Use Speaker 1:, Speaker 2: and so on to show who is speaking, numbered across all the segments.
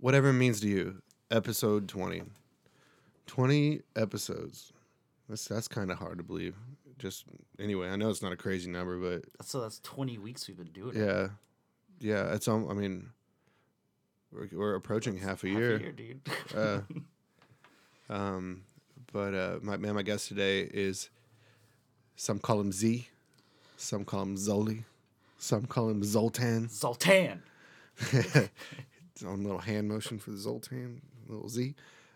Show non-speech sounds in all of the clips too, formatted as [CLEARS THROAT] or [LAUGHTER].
Speaker 1: whatever it means to you. Episode twenty. Twenty episodes. That's that's kind of hard to believe. Just anyway, I know it's not a crazy number, but
Speaker 2: So that's 20 weeks we've been doing it.
Speaker 1: yeah, yeah. It's um. I mean, we're we're approaching half a
Speaker 2: Half
Speaker 1: year,
Speaker 2: dude. [LAUGHS]
Speaker 1: Uh, um, but uh, my man, my guest today is some call him Z, some call him Zoli, some call him Zoltan.
Speaker 2: Zoltan. [LAUGHS]
Speaker 1: Own little hand motion for the Zoltan, little Z.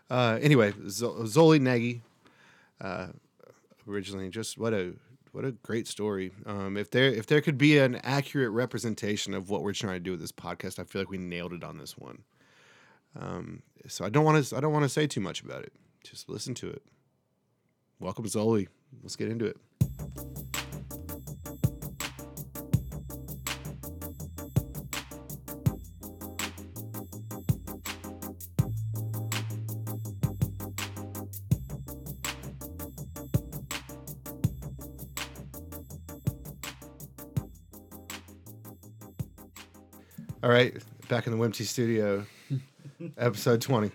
Speaker 1: Uh, anyway, Zo- Zoli Nagy. Uh, originally, just what a what a great story. Um, if there if there could be an accurate representation of what we're trying to do with this podcast, I feel like we nailed it on this one. Um, so I don't want to I don't want to say too much about it. Just listen to it. Welcome, Zoli. Let's get into it. Right, back in the Wimpy studio, [LAUGHS] episode twenty.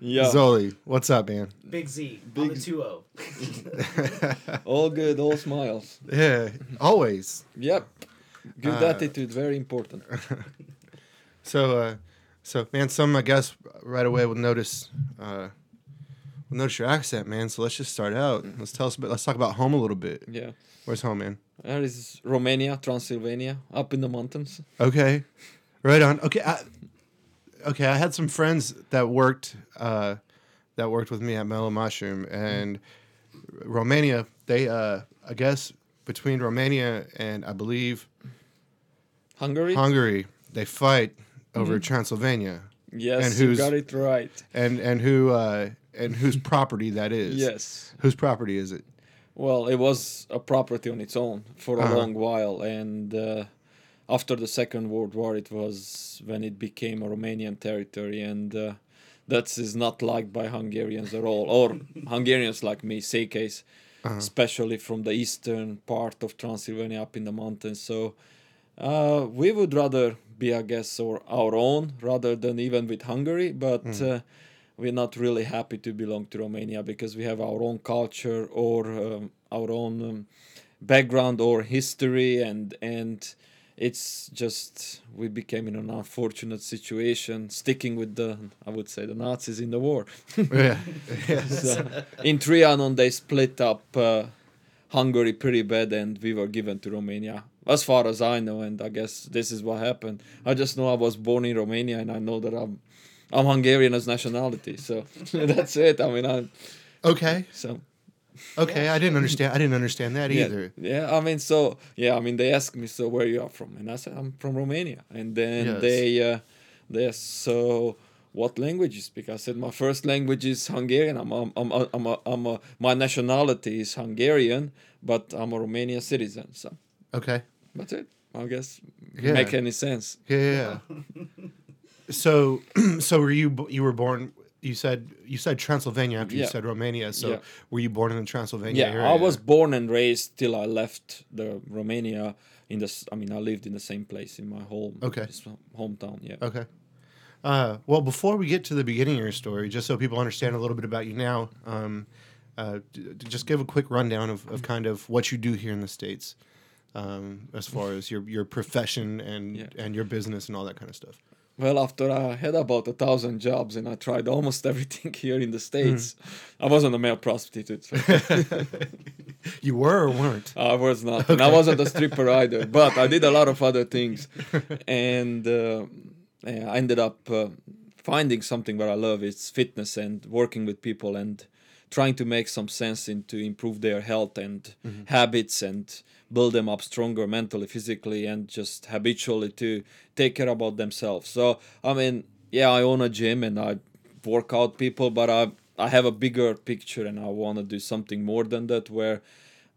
Speaker 3: Yeah,
Speaker 1: Zoli, what's up, man?
Speaker 2: Big Z. on the 2 [LAUGHS]
Speaker 3: all good, all smiles.
Speaker 1: Yeah, always.
Speaker 3: Yep, good
Speaker 1: Uh,
Speaker 3: attitude, very important. [LAUGHS]
Speaker 1: So, uh, so man, some I guess right away will notice, uh, will notice your accent, man. So let's just start out. Let's tell us a bit. Let's talk about home a little bit.
Speaker 3: Yeah,
Speaker 1: Where's home, man?
Speaker 3: there is Romania, Transylvania, up in the mountains.
Speaker 1: Okay, right on. Okay, I, okay. I had some friends that worked, uh, that worked with me at Mellow Mushroom and Romania. They, uh, I guess, between Romania and I believe
Speaker 3: Hungary.
Speaker 1: Hungary, they fight over Transylvania.
Speaker 3: yes,
Speaker 1: and
Speaker 3: you got it right.
Speaker 1: and and who uh and whose property that is.
Speaker 3: Yes.
Speaker 1: Whose property is it?
Speaker 3: Well, it was a property on its own for a
Speaker 1: Uh-huh.
Speaker 3: long while, and uh, after the Second World War, it was when it became a Romanian territory, and uh, that is not liked by Hungarians at all, or Hungarians like me, Székely, especially from the eastern part of Transylvania up in the mountains. So uh, we would rather be, I guess, or our own rather than even with Hungary, but. Uh, we're not really happy to belong to Romania because we have our own culture or um, our own um, background or history and and it's just we became in an unfortunate situation sticking with the I would say the Nazis in the war. [LAUGHS]
Speaker 1: yeah.
Speaker 3: So, in Trianon they split up uh, Hungary pretty bad and we were given to Romania as far as I know and I guess this is what happened. I just know I was born in Romania and I know that I'm I'm Hungarian as nationality. So [LAUGHS] that's it. I mean I
Speaker 1: Okay.
Speaker 3: so
Speaker 1: Okay. I didn't understand. I didn't understand that
Speaker 3: yeah,
Speaker 1: either.
Speaker 3: Yeah, I mean, so yeah, I mean, they asked me, so where you are from, and I said I'm from Romania, and then
Speaker 1: Yes.
Speaker 3: they, uh, they asked, so what language you speak? I said my first language is Hungarian. I'm, I'm, I'm, a, I'm, a, I'm a, my nationality is Hungarian, but I'm a Romanian citizen. So
Speaker 1: Okay.
Speaker 3: that's it. I guess
Speaker 1: Yeah.
Speaker 3: make any sense.
Speaker 1: Yeah. yeah, yeah. [LAUGHS] so, [CLEARS THROAT] so were you? You were born. You said you said Transylvania after you said Romania. So
Speaker 3: Yeah.
Speaker 1: were you born in Transylvania
Speaker 3: Yeah,
Speaker 1: area?
Speaker 3: I was born and raised till I left the Romania. In the, I mean, I lived in the same place in my home,
Speaker 1: Okay.
Speaker 3: hometown. Yeah.
Speaker 1: Okay. Uh, well, before we get to the beginning of your story, just so people understand a little bit about you now, um, uh, d- d- just give a quick rundown of, of kind of what you do here in the states, um, as far as your your profession and
Speaker 3: Yeah.
Speaker 1: and your business and all that kind of stuff.
Speaker 3: Well, after I had about a thousand jobs and I tried almost [LAUGHS] everything here in the States, I wasn't a male prostitute. [LAUGHS]
Speaker 1: You were or weren't?
Speaker 3: I was not. And I wasn't a stripper either, but I did a lot of other things. [LAUGHS] And uh, I ended up uh, finding something that I love it's fitness and working with people and trying to make some sense into improve their health and habits and build them up stronger mentally, physically, and just habitually to take care about themselves. So I mean, yeah, I own a gym and I work out people, but I I have a bigger picture and I want to do something more than that where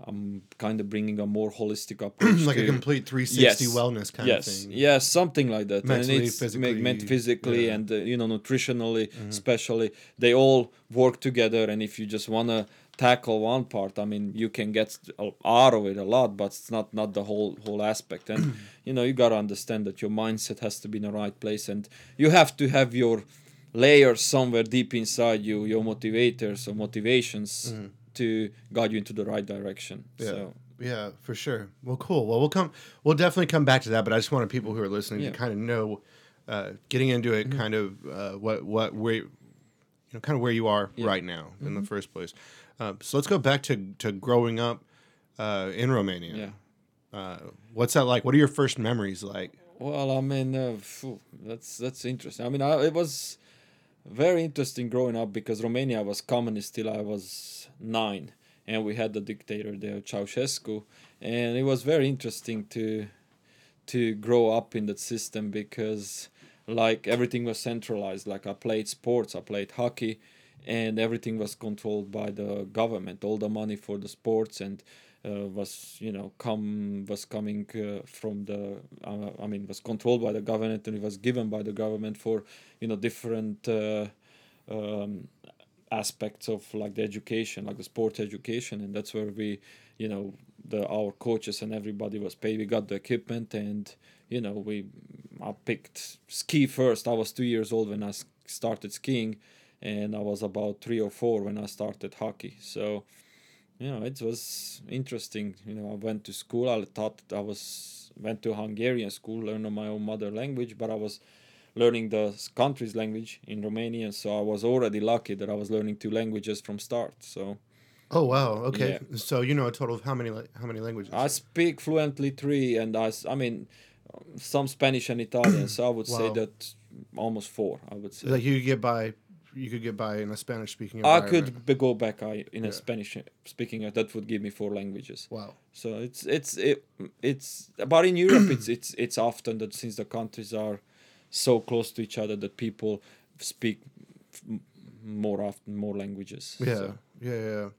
Speaker 3: I'm kind of bringing a more holistic [CLEARS THROAT] approach
Speaker 1: like a complete 360
Speaker 3: Yes.
Speaker 1: wellness kind
Speaker 3: yes,
Speaker 1: of thing.
Speaker 3: yes, something like that.
Speaker 1: Mentally,
Speaker 3: and it's
Speaker 1: physically,
Speaker 3: meant physically
Speaker 1: yeah. Mm-hmm.
Speaker 3: and uh, you know nutritionally, especially they all work together. And if you just wanna tackle one part i mean you can get out of it a lot but it's not not the whole whole aspect and [CLEARS THROAT] you know you got to understand that your mindset has to be in the right place and you have to have your layers somewhere deep inside you your motivators or motivations to guide you into the right direction
Speaker 1: Yeah.
Speaker 3: so
Speaker 1: Yeah, for sure. Well, cool. Well, we'll come. We'll definitely come back to that. But I just wanted people who are listening
Speaker 3: Yeah. Mm-hmm.
Speaker 1: to kind of know, uh, getting into it, kind of uh, what what where, you know, kind of where you are
Speaker 3: Yeah. Mm-hmm.
Speaker 1: right now in the first place. Uh, so let's go back to to growing up uh, in Romania.
Speaker 3: yeah
Speaker 1: Uh, what's that like? What are your first memories like?
Speaker 3: Well, I mean, uh, phew, that's that's interesting. I mean, I, it was very interesting growing up because Romania was communist till I was nine, and we had the dictator there, Ceausescu, and it was very interesting to to grow up in that system because like everything was centralized. Like I played sports, I played hockey, and everything was controlled by the government. All the money for the sports and uh, was you know come was coming uh, from the uh, I mean was controlled by the government and it was given by the government for you know different uh, um, aspects of like the education like the sport education. And that's where we you know the our coaches and everybody was paid. We got the equipment and you know we I picked ski first. I was two years old when i started skiing and I was about three or four when I started hockey so you know it was interesting you know i went to school i thought i was went to hungarian school learning my own mother language but i was learning the country's language in romanian so i was already lucky that i was learning two languages from start so
Speaker 1: Oh wow. Okay.
Speaker 3: Yeah.
Speaker 1: So you know a total of how many how many languages?
Speaker 3: i speak fluently three and I I mean some spanish and italian [CLEARS THROAT] so i would say that almost four i would say
Speaker 1: like you get by. You could get by in a Spanish speaking.
Speaker 3: i could be- go back I, in
Speaker 1: Yeah.
Speaker 3: a spanish speaking that would give me four languages
Speaker 1: Wow.
Speaker 3: So it's it's it, it's but in Europe it's it's it's often that since the countries are so close to each other that people speak more often more languages.
Speaker 1: Yeah,
Speaker 3: So,
Speaker 1: yeah, yeah.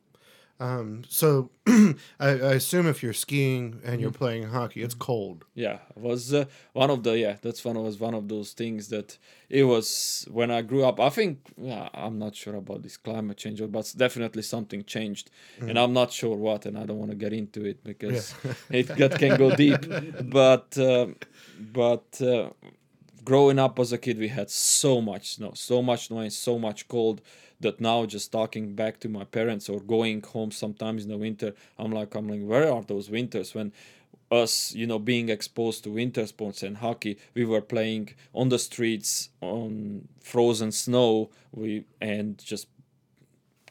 Speaker 1: Um, so [CLEARS THROAT] I, I assume if you're skiing and you're playing hockey, it's cold.
Speaker 3: yeah, it was uh, one of the yeah that's one was one of those things that it was when I grew up. I think yeah I'm not sure about this climate change, but definitely something changed, and I'm not sure what, and I don't want to get into it because [LAUGHS] it that can go deep. But [LAUGHS] um, but uh, growing up as a kid, we had so much snow, so much and so much cold that now just talking back to my parents or going home sometimes in the winter, I'm like, I'm like, where are those winters when us, you know, being exposed to winter sports and hockey, we were playing on the streets on frozen snow, we and just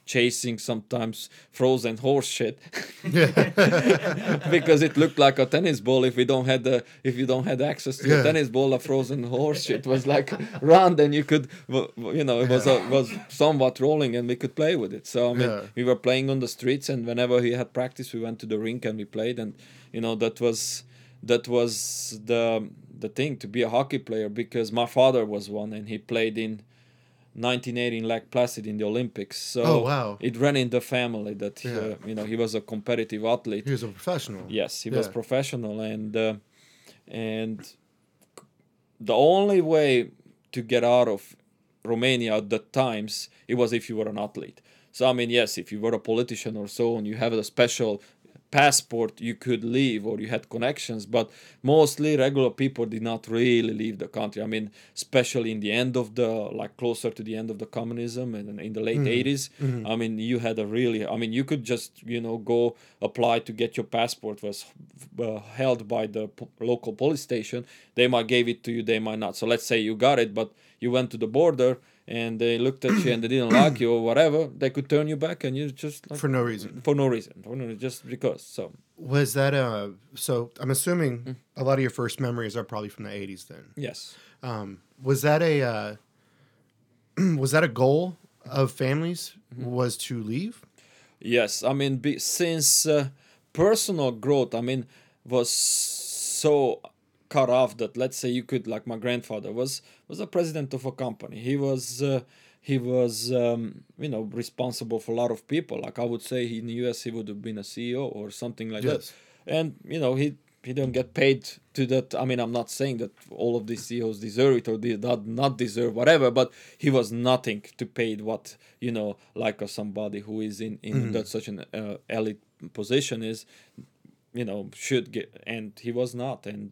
Speaker 3: chasing sometimes frozen horse shit [LAUGHS] [LAUGHS] because it looked like a tennis ball if we don't had the if you don't had access to
Speaker 1: Yeah.
Speaker 3: a tennis ball a frozen horse shit was like round and you could you know it was a, was somewhat rolling and we could play with it so i mean
Speaker 1: Yeah.
Speaker 3: we were playing on the streets and whenever we had practice we went to the rink and we played and you know that was that was the the thing to be a hockey player because my father was one and he played in 1980 in Lake Placid in the Olympics. So
Speaker 1: Oh, wow.
Speaker 3: it ran in the family that
Speaker 1: Yeah.
Speaker 3: uh, you know he was a competitive athlete.
Speaker 1: He was a professional.
Speaker 3: Yes, he was professional, and uh, and the only way to get out of Romania at the times it was if you were an athlete. So I mean, yes, if you were a politician or so, and you have a special passport, you could leave or you had connections. But mostly regular people did not really leave the country. I mean, especially in the end of the like closer to the end of the communism and in the late 80s. I mean, you had a really. I mean, you could just you know go apply to get your passport was uh, held by the po- local police station. They might gave it to you, they might not. So let's say you got it, but you went to the border and they looked at you and they didn't like you or whatever. They could turn you back and you just like,
Speaker 1: For no reason.
Speaker 3: for no reason, for no, just because. So
Speaker 1: Was that uh so I'm assuming
Speaker 3: Mm.
Speaker 1: a lot of your first memories are probably from the 80s then.
Speaker 3: yes,
Speaker 1: Um was that a uh [CLEARS THROAT] was that a goal of families
Speaker 3: Mm-hmm.
Speaker 1: was to leave?
Speaker 3: yes. I mean, be, since uh, personal growth, I mean, was so cut off that let's say you could like my grandfather was was a president of a company. He was. Uh, he was, um, you know, responsible for a lot of people. Like I would say, in the U.S., he would have been a CEO or something like
Speaker 1: Yes.
Speaker 3: that. and you know he he don't get paid to that. I mean, I'm not saying that all of these CEOs deserve it or did not not deserve whatever, but he was nothing to pay what you know, like a somebody who is in in that such an uh, elite position is, you know, should get, and he was not, and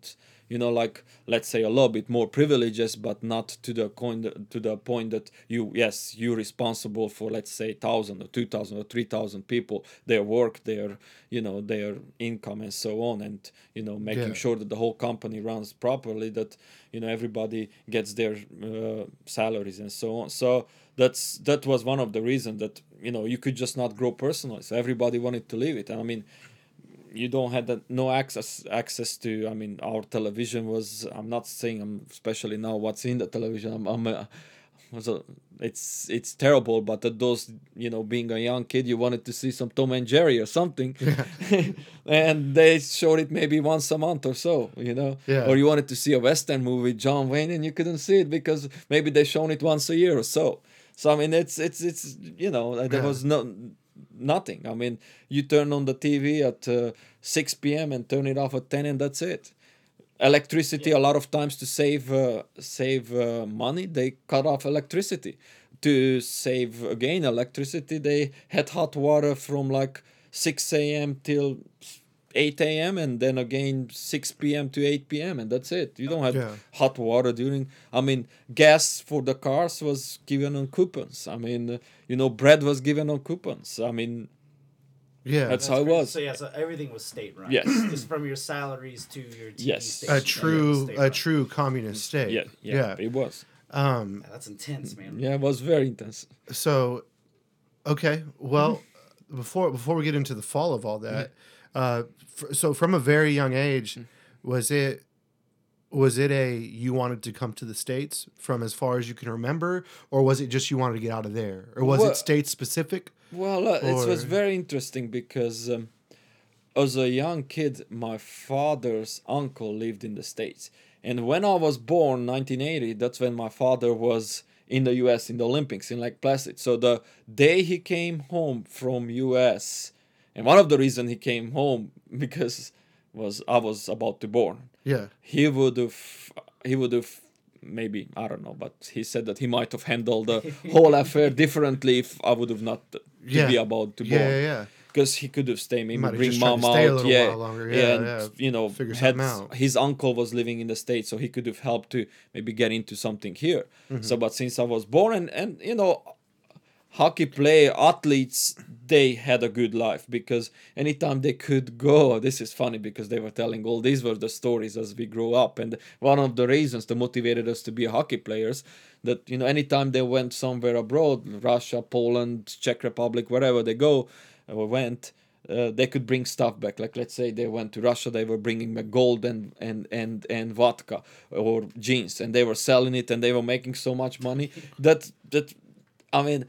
Speaker 3: you know, like let's say a little bit more privileges, but not to the coin to the point that you yes you're responsible for let's say thousand or two thousand or three thousand people, their work, their you know their income and so on, and you know making
Speaker 1: Yeah.
Speaker 3: sure that the whole company runs properly, that you know everybody gets their uh, salaries and so on. So that's that was one of the reasons that you know you could just not grow personally. So everybody wanted to leave it. And I mean, you don't have that no access access to i mean our television was i'm not saying i'm especially now what's in the television i'm, I'm so it's it's terrible but at those you know being a young kid you wanted to see some tom and jerry or something [LAUGHS] and they showed it maybe once a month or so you know
Speaker 1: Yeah.
Speaker 3: or you wanted to see a western movie john wayne and you couldn't see it because maybe they shown it once a year or so so i mean it's it's it's you know there
Speaker 1: Yeah.
Speaker 3: was no nothing. I mean, you turn on the TV at uh, 6 p.m. and turn it off at 10, and that's it. Electricity, a lot of times to save uh, save uh, money, they cut off electricity. To save again electricity, they had hot water from like 6 a.m. till 8 a.m. and then again 6 p.m. to 8 p.m. and that's it. You don't have
Speaker 1: Yeah.
Speaker 3: hot water during. I mean, gas for the cars was given on coupons. I mean, uh, you know, bread was given on coupons. I mean,
Speaker 1: Yeah.
Speaker 3: That's how it was.
Speaker 2: So yeah, so everything was state run.
Speaker 3: Yes. [CLEARS THROAT]
Speaker 2: just from your salaries to your TV
Speaker 3: Yes.
Speaker 2: station.
Speaker 1: a true
Speaker 2: state
Speaker 1: a
Speaker 2: run.
Speaker 1: true communist state.
Speaker 3: yeah, yeah, it was.
Speaker 1: Um.
Speaker 2: Yeah, that's intense, man.
Speaker 3: Yeah, it was very intense.
Speaker 1: So, okay. Well, before before we get into the fall of all that, uh, f- so from a very young age, was it was it a you wanted to come to the states from as far as you can remember, or was it just you wanted to get out of there, or was
Speaker 3: Well-
Speaker 1: it state specific?
Speaker 3: Well, uh, it was very interesting because um, as a young kid, my father's uncle lived in the States. And when I was born, 1980, that's when my father was in the US in the Olympics in Lake Placid. So the day he came home from US, and one of the reason he came home [LAUGHS] because was I was about to born
Speaker 1: Yeah.
Speaker 3: he would have he would have maybe I don't know, but he said that he might have handled the [LAUGHS] whole affair differently if I would have not to
Speaker 1: Yeah.
Speaker 3: be about to
Speaker 1: Yeah,
Speaker 3: born.
Speaker 1: yeah, yeah.
Speaker 3: Because he could have stayed, maybe bring mom out, yeah,
Speaker 1: longer. Yeah,
Speaker 3: and
Speaker 1: yeah.
Speaker 3: you know,
Speaker 1: Figure
Speaker 3: had
Speaker 1: out.
Speaker 3: his uncle was living in the states, so he could have helped to maybe get into something here.
Speaker 1: Mm-hmm.
Speaker 3: So, but since I was born, and and you know, hockey player athletes they had a good life because anytime they could go this is funny because they were telling all these were the stories as we grew up. And one of the reasons that motivated us to be hockey players that you know anytime they went somewhere abroad russia poland czech republic wherever they go or went uh, they could bring stuff back. Like let's say they went to russia they were bringing back gold and and and and vodka or jeans and they were selling it and they were making so much money [LAUGHS] that that i mean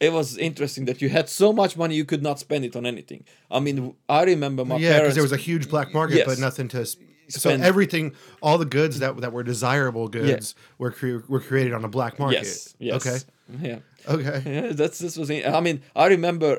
Speaker 3: it was interesting that you had so much money you could not spend it on anything. I mean, I remember my
Speaker 1: yeah, because
Speaker 3: parents.
Speaker 1: there was a huge black market, but nothing to. s- So everything, all the goods that that were desirable goods were cre- were created on a black market.
Speaker 3: yes, yes,
Speaker 1: Okay.
Speaker 3: yeah,
Speaker 1: Okay.
Speaker 3: yeah. That's this was. I mean, I remember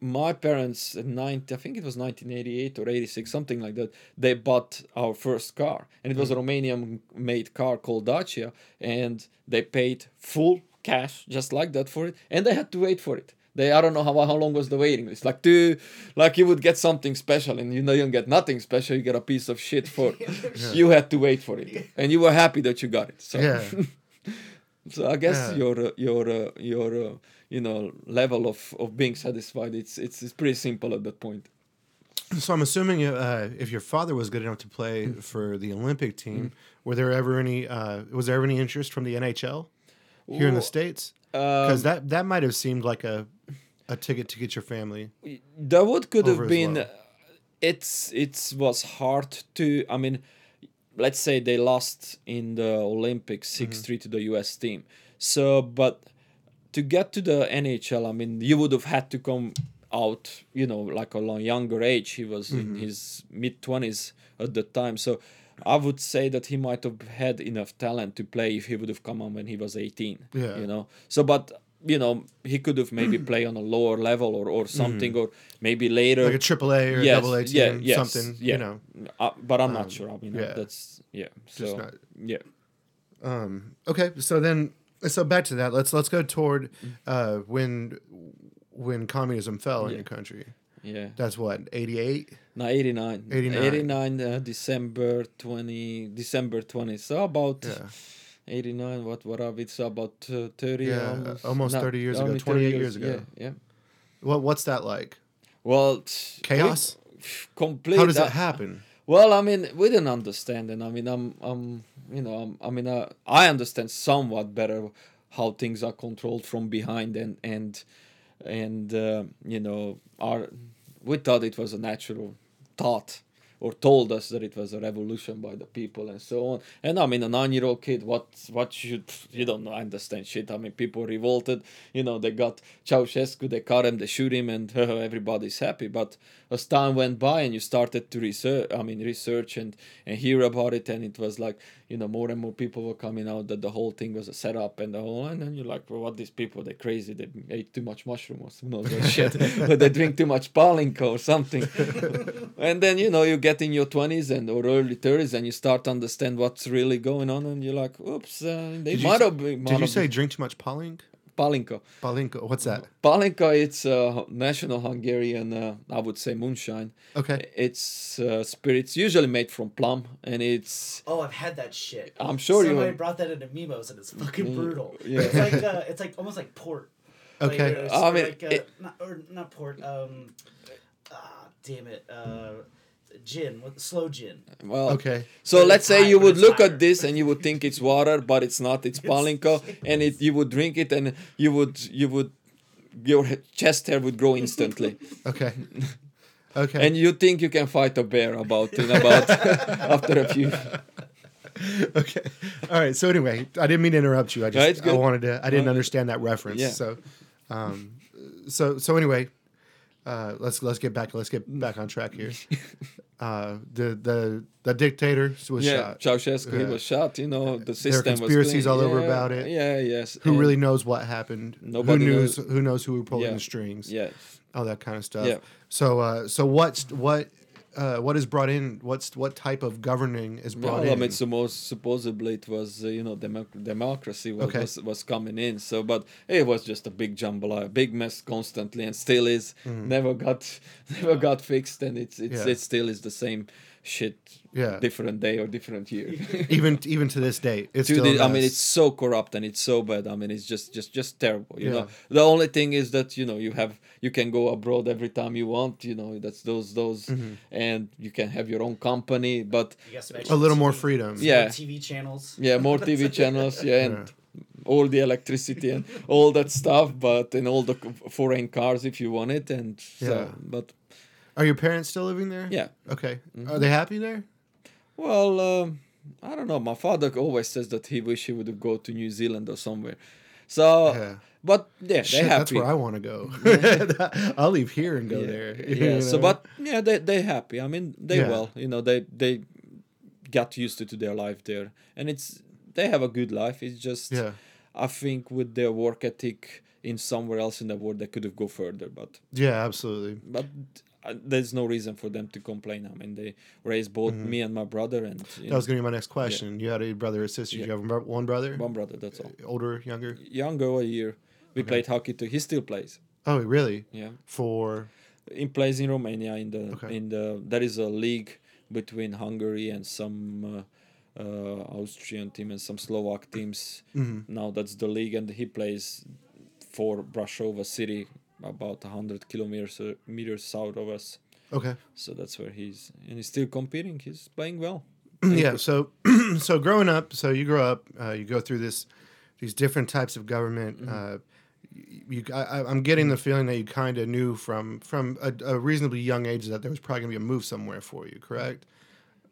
Speaker 3: my parents in 90, I think it was 1988 or 86, something like that. They bought our first car, and it was a
Speaker 1: Mm-hmm.
Speaker 3: Romanian-made car called Dacia, and they paid full cash just like that for it, and they had to wait for it. They, I don't know how, how long was the waiting list. Like two, like you would get something special, and you know you don't get nothing special. You get a piece of shit for. [LAUGHS] You had to wait for it, and you were happy that you got it. So,
Speaker 1: Yeah. [LAUGHS]
Speaker 3: so I guess
Speaker 1: Yeah.
Speaker 3: your uh, your uh, your uh, you know level of, of being satisfied it's it's it's pretty simple at that point.
Speaker 1: So I'm assuming uh, if your father was good enough to play
Speaker 3: Mm.
Speaker 1: for the Olympic team, were there ever any uh, was there ever any interest from the NHL here in the
Speaker 3: Ooh,
Speaker 1: states?
Speaker 3: Um,
Speaker 1: Because that that might have seemed like a a ticket to get your family.
Speaker 3: That would could have been.
Speaker 1: well.
Speaker 3: It's it was hard to. I mean, let's say they lost in the Olympics
Speaker 1: Mm-hmm.
Speaker 3: 6 3 to the US team. So, but to get to the NHL, I mean, you would have had to come out, you know, like a long, younger age. He was
Speaker 1: Mm-hmm.
Speaker 3: in his mid 20s at the time. So, I would say that he might have had enough talent to play if he would have come on when he was 18.
Speaker 1: Yeah.
Speaker 3: You know, so but you know, he could have maybe [CLEARS THROAT] play on a lower level or, or something, or maybe later.
Speaker 1: Like a triple A or a
Speaker 3: Yes,
Speaker 1: double A team,
Speaker 3: yeah, yes,
Speaker 1: something.
Speaker 3: yeah.
Speaker 1: You know,
Speaker 3: uh, but I'm
Speaker 1: Um,
Speaker 3: not sure. I mean,
Speaker 1: yeah.
Speaker 3: that's yeah.
Speaker 1: just
Speaker 3: So
Speaker 1: not.
Speaker 3: yeah,
Speaker 1: Um, okay, so then so back to that. Let's let's go toward
Speaker 3: Mm-hmm.
Speaker 1: uh, when when communism fell in
Speaker 3: Yeah.
Speaker 1: your country.
Speaker 3: Yeah.
Speaker 1: That's what eighty eight.
Speaker 3: No, 89.
Speaker 1: 89.
Speaker 3: 89 uh, December 20 December 20. So about
Speaker 1: Yeah,
Speaker 3: 89 what what are we? So about uh, 30
Speaker 1: Yeah,
Speaker 3: almost,
Speaker 1: almost 30 years ago,
Speaker 3: only
Speaker 1: 28 years ago.
Speaker 3: Yeah, yeah.
Speaker 1: what what's that like?
Speaker 3: Well,
Speaker 1: Chaos. [SIGHS]
Speaker 3: complete
Speaker 1: How does
Speaker 3: uh,
Speaker 1: happen?
Speaker 3: Well, I mean, we didn't understand, and I mean, I'm, I'm, you know, I'm, I mean, uh, I understand somewhat better how things are controlled from behind, and and and uh, you know, our we thought it was a natural thought, or told us that it was a revolution by the people and so on. And I mean, a nine-year-old kid, what what should you don't understand shit. I mean, people revolted, you know, they got Ceausescu, they caught him, they shoot him, and [LAUGHS] everybody's happy. But as time went by and you started to research, I mean, research and and hear about it, and it was like, you know, more and more people were coming out that the whole thing was a setup and the whole, and then you're like, well, what these people? They're crazy. They ate too much mushroom [LAUGHS] [LAUGHS] or knows what shit, but they drink too much pálinka or something. [LAUGHS] and then you know you get in your 20s and or early 30s and you start to understand what's really going on and you're like oops uh, they
Speaker 1: Did you
Speaker 3: might
Speaker 1: say-
Speaker 3: have been
Speaker 1: Did you say drink too much paling?
Speaker 3: Palinko
Speaker 1: Palinko. What's that?
Speaker 3: pálinka it's a national hungarian uh, i would say moonshine
Speaker 1: Okay.
Speaker 3: it's uh, spirits usually made from plum and it's
Speaker 2: Oh, I've had that shit.
Speaker 3: I'm sure you
Speaker 2: Somebody
Speaker 3: have.
Speaker 2: brought that into Mimos and it's fucking
Speaker 3: Mm,
Speaker 2: brutal.
Speaker 3: yeah.
Speaker 2: It's like [LAUGHS] uh, it's like almost like port. Like,
Speaker 1: Okay.
Speaker 2: uh,
Speaker 3: I mean,
Speaker 2: like, uh,
Speaker 3: it-
Speaker 2: not, or not port. Um, ah, damn it. Uh, gin. What slow gin?
Speaker 3: well
Speaker 1: Okay.
Speaker 3: So
Speaker 2: But
Speaker 3: let's say
Speaker 2: high-
Speaker 3: you would look
Speaker 2: higher.
Speaker 3: at this and you would think it's water, but it's not. It's [LAUGHS] pálinka, and it you would drink it and you would you would your chest hair would grow instantly, [LAUGHS]
Speaker 1: Okay. Okay.
Speaker 3: and you think you can fight a bear about in about [LAUGHS] after a few.
Speaker 1: okay. All right. So anyway, I didn't mean to interrupt you. I
Speaker 3: No,
Speaker 1: just I wanted to. I didn't
Speaker 3: No,
Speaker 1: understand that reference.
Speaker 3: Yeah.
Speaker 1: So, um, so so anyway, uh, let's let's get back let's get back on track here. [LAUGHS] Uh, the the the dictator was
Speaker 3: yeah,
Speaker 1: shot.
Speaker 3: Ceausescu he was shot. You know the system was
Speaker 1: conspiracies
Speaker 3: clean.
Speaker 1: all over
Speaker 3: Yeah,
Speaker 1: about it.
Speaker 3: Yeah, yes.
Speaker 1: Who
Speaker 3: and-
Speaker 1: really knows what happened?
Speaker 3: Nobody
Speaker 1: who knows,
Speaker 3: knows.
Speaker 1: Who knows who were pulling
Speaker 3: Yeah.
Speaker 1: the strings?
Speaker 3: Yeah,
Speaker 1: All that kind of stuff.
Speaker 3: Yeah.
Speaker 1: So uh, so what's what uh, what is brought in? What's what type of governing is brought
Speaker 3: well, I
Speaker 1: in?
Speaker 3: mean, so most supposedly it was uh, you know democ- democracy was,
Speaker 1: Okay.
Speaker 3: was was coming in. So, but it was just a big jambalaya, a big mess constantly, and still is. Never got [LAUGHS] never got fixed, and it's it's.
Speaker 1: Yeah.
Speaker 3: it still is the same shit.
Speaker 1: Yeah.
Speaker 3: different day or different year. [LAUGHS]
Speaker 1: even even to this day, it's
Speaker 3: To
Speaker 1: still.
Speaker 3: the-
Speaker 1: a
Speaker 3: I mean, it's so corrupt and it's so bad. I mean, it's just just just terrible. You know, the only thing is that you know you have you can go abroad every time you want. You know, that's those those,
Speaker 1: Mm-hmm.
Speaker 3: and you can have your own company, but
Speaker 2: You got some
Speaker 1: a
Speaker 2: extra
Speaker 1: little more freedom.
Speaker 3: Yeah.
Speaker 2: more TV channels.
Speaker 3: yeah more tv [LAUGHS] channels yeah and all the electricity and all that stuff but and all the foreign cars if you want it and so
Speaker 1: Yeah.
Speaker 3: but
Speaker 1: Are your parents still living there?
Speaker 3: yeah
Speaker 1: Okay.
Speaker 3: Mm-hmm.
Speaker 1: Are they happy there?
Speaker 3: well um, i don't know my father always says that he wish he would go to new zealand or somewhere so
Speaker 1: Yeah.
Speaker 3: but yeah
Speaker 1: Shit,
Speaker 3: they're
Speaker 1: that's where I want to go. [LAUGHS] I'll leave here and go
Speaker 3: yeah,
Speaker 1: there. [LAUGHS]
Speaker 3: yeah
Speaker 1: you
Speaker 3: so but yeah they they happy i mean they
Speaker 1: Yeah.
Speaker 3: well you know they they got used to, to their life there and it's they have a good life it's just
Speaker 1: yeah,
Speaker 3: I think with their work ethic in somewhere else in the world, they could have go further. But
Speaker 1: yeah, absolutely.
Speaker 3: but uh, there's no reason for them to complain. I mean, they raised both me and my brother, and
Speaker 1: Mm-hmm. That was gonna be my next question. You had a brother or sister.
Speaker 3: Yeah.
Speaker 1: You have one brother,
Speaker 3: one brother. That's all.
Speaker 1: older, younger.
Speaker 3: Younger a year. We played hockey too. He still plays.
Speaker 1: Oh, really?
Speaker 3: Yeah,
Speaker 1: For
Speaker 3: he plays in Romania. In the
Speaker 1: Okay.
Speaker 3: in the there is a league between Hungary and some. Uh, uh, Austrian team and some Slovak teams.
Speaker 1: Mhm.
Speaker 3: Now that's the league, and he plays for Brasova city, about hundred kilometers uh, meters south of us.
Speaker 1: okay.
Speaker 3: So that's where he's and he's still competing. He's playing well. [CLEARS THROAT]
Speaker 1: yeah. So, [CLEARS THROAT] so growing up, so you grow up, uh, you go through this, these different types of government.
Speaker 3: Mm-hmm.
Speaker 1: Uh, you, I, I- I'm getting the feeling that you kind of knew from from a, a reasonably young age that there was probably gonna be a move somewhere for you. Correct?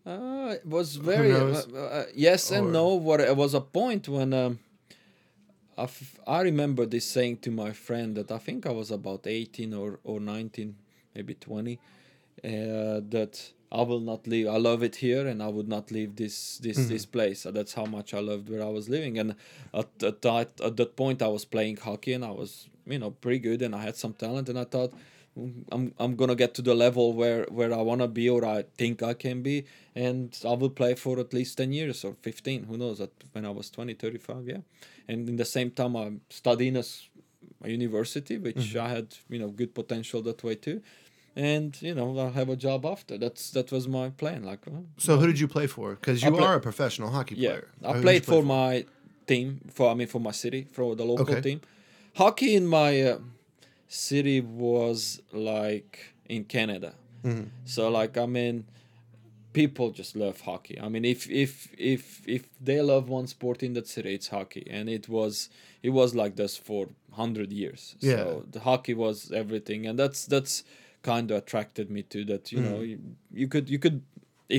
Speaker 3: Uh, it was very uh, uh, yes
Speaker 1: Or-
Speaker 3: and no. What it was a point when um, I, f- I remember this saying to my friend that I think I was about eighteen or or nineteen, maybe twenty, uh, that I will not leave. I love it here, and I would not leave this this
Speaker 1: Mm-hmm.
Speaker 3: this place. That's how much I loved where I was living. And at at that at that point, I was playing hockey, and I was you know pretty good, and I had some talent, and I thought. "Mm, I'm I'm gonna get to the level where where I wanna be or I think I can be, and I will play for at least ten years or fifteen. Who knows? At when I was 20, 35, yeah. And in the same time, I'm studying as a university, which I had you know good potential that way too, and you know I'll have a job after. That's that was my plan. Like, uh,
Speaker 1: So who did you play for? Because you
Speaker 3: play-
Speaker 1: are a professional hockey
Speaker 3: yeah,
Speaker 1: player.
Speaker 3: I played
Speaker 1: play
Speaker 3: for my team for I mean for my city for the local
Speaker 1: Okay.
Speaker 3: team. Hockey in my uh, city was like in Canada,
Speaker 1: Mm-hmm.
Speaker 3: so like I mean people just love hockey. I mean, if if if if they love one sport in that city, it's hockey, and it was it was like this for hundred years.
Speaker 1: Yeah.
Speaker 3: So the hockey was everything, and that's that's kind of attracted me to that. You mm. know, you, you could you could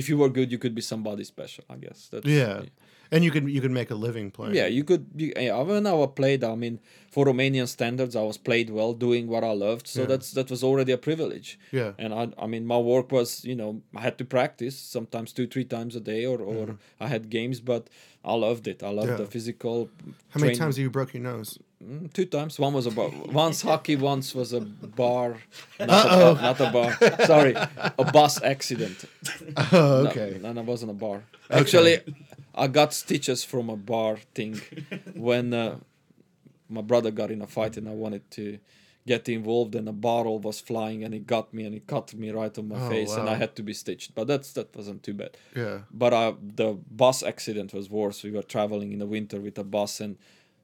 Speaker 3: if you were good, you could be somebody special. I guess. That's,
Speaker 1: Yeah. And you can you can make a living playing.
Speaker 3: yeah, you could. You, yeah, when I was played, I mean, for Romanian standards, I was played well, doing what I loved. So
Speaker 1: Yeah.
Speaker 3: that's that was already a privilege.
Speaker 1: Yeah.
Speaker 3: And I, I mean, my work was, you know, I had to practice sometimes two, three times a day, or, or I had games, but I loved it. I loved
Speaker 1: Mm-hmm. Yeah.
Speaker 3: the physical.
Speaker 1: How many
Speaker 3: training.
Speaker 1: times have you broke your nose?
Speaker 3: Mm, Two times. One was a bar. once hockey. Once was a bar. [LAUGHS] Not, a, bar, not a bar. Sorry, a bus accident. [LAUGHS]
Speaker 1: Oh, okay.
Speaker 3: No, no, it wasn't a bar. Actually, I got stitches from a bar thing [LAUGHS] when uh, my brother got in a fight and I wanted to get involved and a bottle was flying and it got me and it cut me right on my
Speaker 1: Oh,
Speaker 3: face and. I had to be stitched. But that's that wasn't too bad.
Speaker 1: Yeah.
Speaker 3: But uh, the bus accident was worse. We were traveling in the winter with a bus and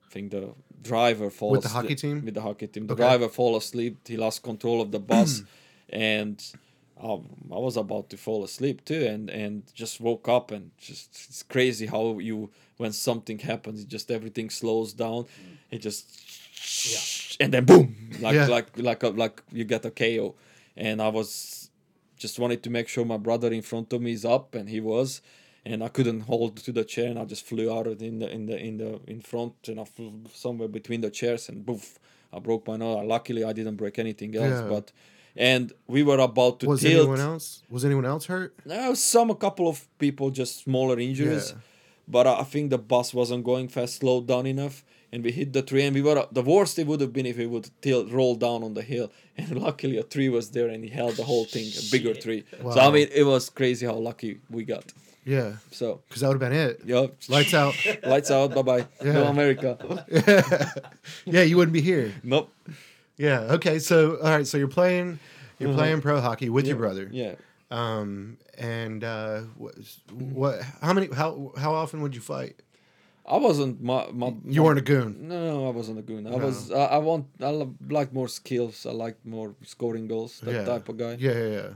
Speaker 3: I think the driver falls
Speaker 1: With the hockey team?
Speaker 3: With the hockey team, the
Speaker 1: Okay.
Speaker 3: driver fall asleep. He lost control of the bus, [CLEARS THROAT] and um, I was about to fall asleep too, and and just woke up and just it's crazy how you when something happens, just everything slows down. It just and then boom, like
Speaker 1: Yeah.
Speaker 3: like like a, like you get a KO, and I was just wanted to make sure my brother in front of me is up, and he was, and I couldn't hold to the chair, and I just flew out of in the in the in the in front, and I flew somewhere between the chairs, and boof, I broke my nose. Luckily, I didn't break anything else,
Speaker 1: Yeah.
Speaker 3: but. And we were about to
Speaker 1: Was
Speaker 3: tilt.
Speaker 1: anyone else? Was anyone else hurt?
Speaker 3: No, some a couple of people just smaller injuries,
Speaker 1: Yeah.
Speaker 3: but I I think the bus wasn't going fast, slowed down enough, and we hit the tree. And we were the worst it would have been if we would tilt roll down on the hill. [LAUGHS] And luckily a tree was there, and he held the whole thing, a bigger
Speaker 2: Shit.
Speaker 3: tree. So I mean, it was crazy how lucky we got.
Speaker 1: Yeah.
Speaker 3: So
Speaker 1: Because that would have been it.
Speaker 3: yeah,
Speaker 1: Lights out. [LAUGHS]
Speaker 3: lights out, bye bye. No America.
Speaker 1: Yeah. [LAUGHS]
Speaker 3: America.
Speaker 1: yeah, you wouldn't be here.
Speaker 3: nope.
Speaker 1: Yeah. Okay. So all right. So you're playing. You're
Speaker 3: Uh-huh.
Speaker 1: playing pro hockey with your brother.
Speaker 3: Yeah.
Speaker 1: Um. And uh, what, what? How many? How how often would you fight?
Speaker 3: I wasn't my my.
Speaker 1: You
Speaker 3: my-
Speaker 1: weren't a goon.
Speaker 3: No, I wasn't a goon. I
Speaker 1: No.
Speaker 3: was. I, I want. I like more skills. I like more scoring goals. That
Speaker 1: yeah.
Speaker 3: type of guy.
Speaker 1: Yeah. Yeah. Yeah.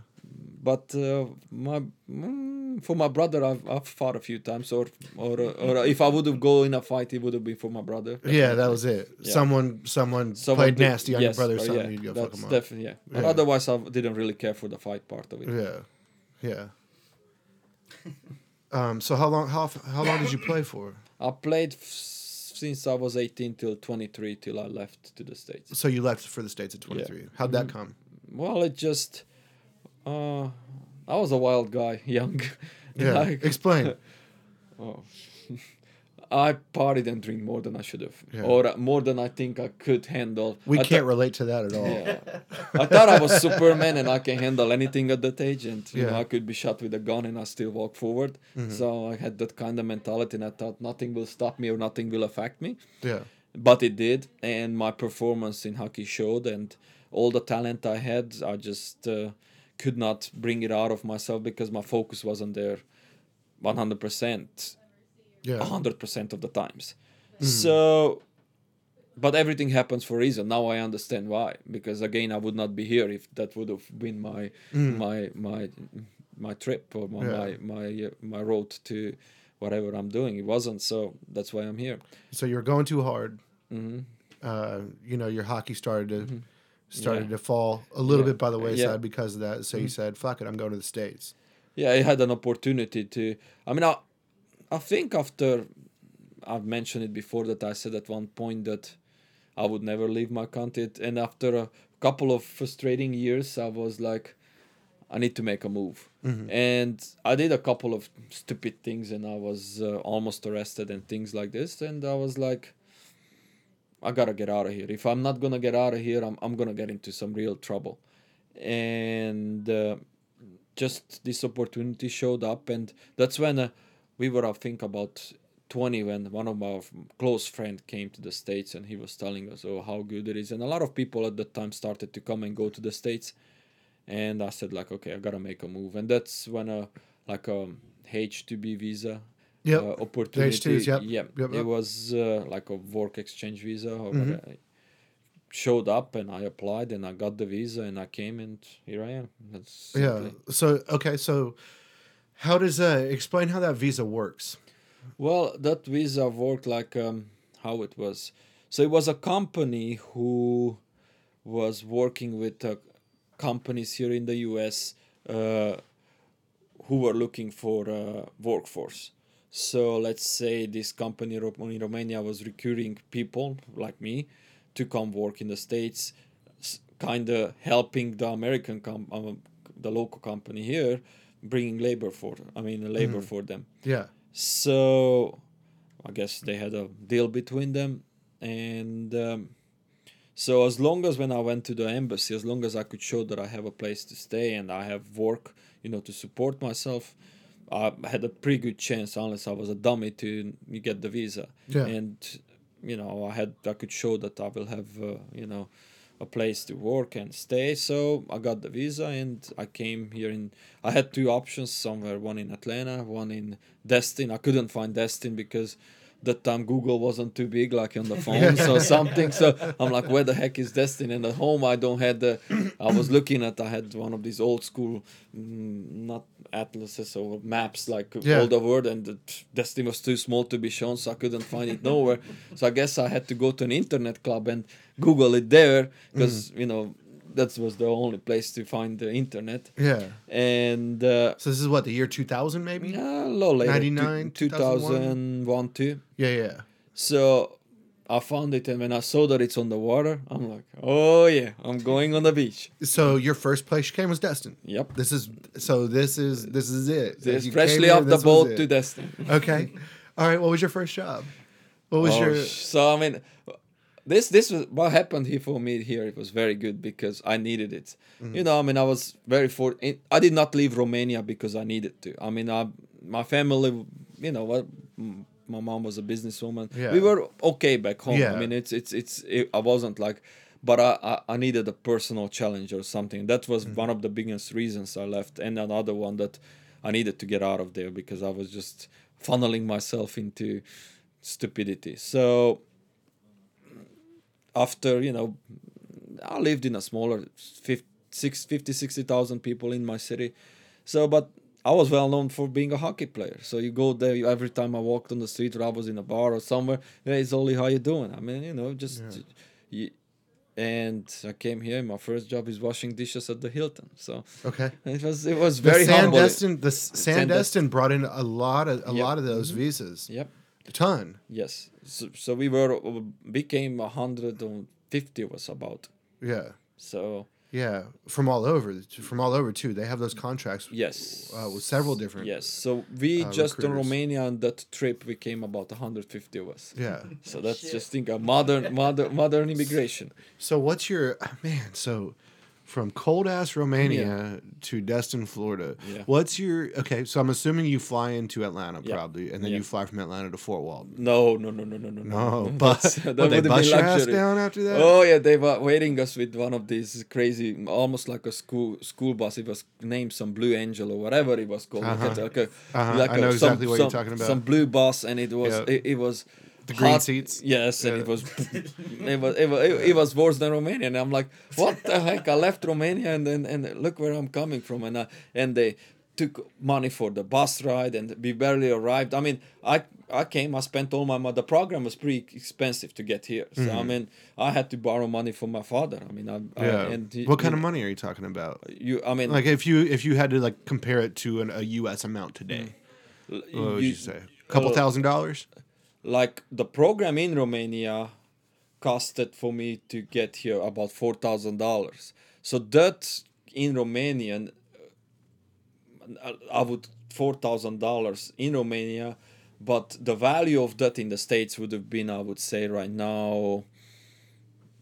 Speaker 3: But uh, my mm, for my brother I've, I've fought a few times or or or if I would have go in a fight it would have been for my brother
Speaker 1: Yeah, that was it.
Speaker 3: Yeah.
Speaker 1: Someone, someone,
Speaker 3: Someone
Speaker 1: played
Speaker 3: did-
Speaker 1: nasty on
Speaker 3: yes,
Speaker 1: your brother or something.
Speaker 3: yeah,
Speaker 1: you'd go fuck him up.
Speaker 3: definitely yeah. but
Speaker 1: Yeah.
Speaker 3: otherwise I didn't really care for the fight part of it
Speaker 1: Yeah, yeah. [LAUGHS] um. So how long? How how long did you play for?
Speaker 3: I played f- since I was 18 till 23 till I left to the states
Speaker 1: So you left for the states at twenty three. How'd that come?
Speaker 3: well it just uh I was a wild guy [LAUGHS] young
Speaker 1: Yeah. [LAUGHS]
Speaker 3: Like-
Speaker 1: Explain. [LAUGHS]
Speaker 3: Oh. I partied and drink more than I should have,
Speaker 1: Yeah.
Speaker 3: or uh, more than I think I could handle.
Speaker 1: We
Speaker 3: I
Speaker 1: can't relate to that at all.
Speaker 3: Yeah. I thought I was Superman and I can handle anything at that age, and you know I could be shot with a gun and I still walk forward. So I had that kind of mentality, and I thought nothing will stop me or nothing will affect me.
Speaker 1: Yeah.
Speaker 3: But it did, and my performance in hockey showed, and all the talent I had, I just uh, could not bring it out of myself because my focus wasn't there, one hundred percent
Speaker 1: Yeah.
Speaker 3: hundred percent of the times. So, but everything happens for a reason. Now I understand why. Because again, I would not be here if that would have been my my my my trip or my
Speaker 1: Yeah.
Speaker 3: my my, uh, my road to whatever I'm doing. It wasn't. So that's why I'm here.
Speaker 1: So you're going too hard.
Speaker 3: hmm
Speaker 1: Uh, you know, your hockey started to started
Speaker 3: Mm-hmm. Yeah.
Speaker 1: to fall a little
Speaker 3: Yeah.
Speaker 1: bit by the wayside
Speaker 3: Yeah. Mm-hmm.
Speaker 1: because of that. So you said, "Fuck it, I'm going to the states."
Speaker 3: Yeah, I had an opportunity to. I mean, I, I think after I've mentioned it before that I said at one point that I would never leave my country, and after a couple of frustrating years, I was like, I need to make a move. And I did a couple of stupid things, and I was uh, almost arrested and things like this. And I was like, I gotta get out of here. If I'm not gonna get out of here, I'm I'm gonna get into some real trouble. And uh, just this opportunity showed up, and that's when uh, we were, I think, about 20 when one of my close friend came to the states and he was telling us oh how good it is and a lot of people at that time started to come and go to the states and i said like okay i gotta make a move and that's when a like a h2b visa
Speaker 1: Yep.
Speaker 3: uh, opportunity
Speaker 1: H2s, yep,
Speaker 3: yeah
Speaker 1: yep,
Speaker 3: it was uh, like a work exchange visa or
Speaker 1: Mhm.
Speaker 3: whatever. showed up and i applied and i got the visa and i came and here i am that's
Speaker 1: Yeah.
Speaker 3: simply-
Speaker 1: So okay, so how does uh explain how that visa works?
Speaker 3: Well, that visa worked like um, how it was. So it was a company who was working with uh, companies here in the U.S. Uh, who were looking for uh, workforce. So let's say this company in Romania was recruiting people like me to come work in the states, kind of helping the American com- um, the local company here, bringing labor for I mean labor for them.
Speaker 1: Yeah.
Speaker 3: So I guess they had a deal between them, and um, so as long as when I went to the embassy, as long as I could show that I have a place to stay and I have work, you know, to support myself, I had a pretty good chance, unless I was a dummy, to get the visa.
Speaker 1: Yeah.
Speaker 3: And you know, I had I could show that I will have, uh, you know, a place to work and stay. So I got the visa and I came here in. I had two options somewhere, one in Atlanta, one in Destin. I couldn't find Destin because that time Google wasn't too big like on the [LAUGHS] phones or something. So I'm like, where the heck is Destin? And at home I don't had the. I was looking at. I had one of these old school, mm, not atlases or maps like
Speaker 1: Yeah.
Speaker 3: all the world, and the Destin was too small to be shown, so I couldn't find it nowhere. So I guess I had to go to an internet club and Google it there because you know that was the only place to find the internet.
Speaker 1: Yeah.
Speaker 3: And uh,
Speaker 1: So this is what the year 2000 maybe?
Speaker 3: Yeah, a little later,
Speaker 1: 99,
Speaker 3: two-
Speaker 1: 2001?
Speaker 3: 2001, two.
Speaker 1: Yeah, yeah.
Speaker 3: So I found it, and when I saw that it's on the water, I'm like, oh yeah, I'm going on the beach.
Speaker 1: So your first place you came was Destin.
Speaker 3: Yep.
Speaker 1: This is so this is this is it.
Speaker 3: This freshly off the boat to Destin.
Speaker 1: Okay. [LAUGHS] All right, what was your first job? What was
Speaker 3: Oh,
Speaker 1: your
Speaker 3: so I mean, this this was what happened here for me here. It was very good because I needed it.
Speaker 1: Mm-hmm.
Speaker 3: You know, I mean, I was very for. I did not leave Romania because I needed to. I mean, I my family. You know what. My mom was a businesswoman.
Speaker 1: Yeah.
Speaker 3: We were okay back home.
Speaker 1: Yeah.
Speaker 3: I mean, it's it's it's. It, I wasn't like, but I, I I needed a personal challenge or something. That was
Speaker 1: Mm-hmm.
Speaker 3: one of the biggest reasons I left, and another one that I needed to get out of there because I was just funneling myself into stupidity. So after you know i lived in a smaller 50 50 60,000 people in my city so but i was well known for being a hockey player so you go there every time i walked on the street or i was in a bar or somewhere hey Zoli, how you doing i mean you know just you, and i came here my first job is washing dishes at the hilton so
Speaker 1: Okay. [LAUGHS]
Speaker 3: it was it was very humble
Speaker 1: Sandestin the Sandestin brought in a lot of a
Speaker 3: Yep. Mm-hmm.
Speaker 1: lot of those visas.
Speaker 3: yep
Speaker 1: A ton.
Speaker 3: yes so, so we were became 150 of us about
Speaker 1: Yeah.
Speaker 3: so
Speaker 1: Yeah, from all over, from all over too. They have those contracts
Speaker 3: Yes.
Speaker 1: uh, with several different.
Speaker 3: Yes. So we
Speaker 1: uh,
Speaker 3: just in. Romania on that trip we came about 150 of us.
Speaker 1: Yeah.
Speaker 3: So that's
Speaker 2: Shit.
Speaker 3: just think a modern modern modern immigration.
Speaker 1: So what's your man? So from cold ass Romania to Destin, Florida.
Speaker 3: Yeah.
Speaker 1: What's your okay? So I'm assuming you fly into Atlanta
Speaker 3: Yeah.
Speaker 1: probably, and then
Speaker 3: Yeah.
Speaker 1: you fly from Atlanta to Fort Walton.
Speaker 3: No, no, no, no, no, no.
Speaker 1: No, [LAUGHS] but
Speaker 3: that
Speaker 1: they bust your ass down after that?
Speaker 3: Oh yeah, they were waiting us with one of these crazy, almost like a school school bus. It was named some Blue Angel or whatever it was called. Like
Speaker 1: Uh-huh.
Speaker 3: like a,
Speaker 1: Uh-huh.
Speaker 3: like
Speaker 1: I know
Speaker 3: some-
Speaker 1: exactly what you're talking about.
Speaker 3: Some blue bus, and it was
Speaker 1: Yeah.
Speaker 3: it, it was
Speaker 1: The green
Speaker 3: hot-
Speaker 1: seats?
Speaker 3: Yes, and
Speaker 1: Yeah. [LAUGHS]
Speaker 3: it was it was it was, it, it was worse than Romania. And I'm like, what the heck? I left Romania, and then and look where I'm coming from, and I, and they took money for the bus ride, and we barely arrived. I mean, I I came, I spent all my money. The program was pretty expensive to get here, so I mean, I had to borrow money from my father. I mean, I,
Speaker 1: Mm-hmm. Yeah.
Speaker 3: I, and he-
Speaker 1: what kind
Speaker 3: you-
Speaker 1: of money are you talking about?
Speaker 3: You, I mean,
Speaker 1: Like if you if you had to like compare it to an, a U.S. amount today,
Speaker 3: l-
Speaker 1: what would you, say? A couple
Speaker 3: uh,
Speaker 1: thousand dollars?
Speaker 3: Like the program in Romania costed for me to get here about four thousand dollars. So that in Romanian uh, I would four thousand dollars in Romania, but the value of that in the states would have been, I would say, right now,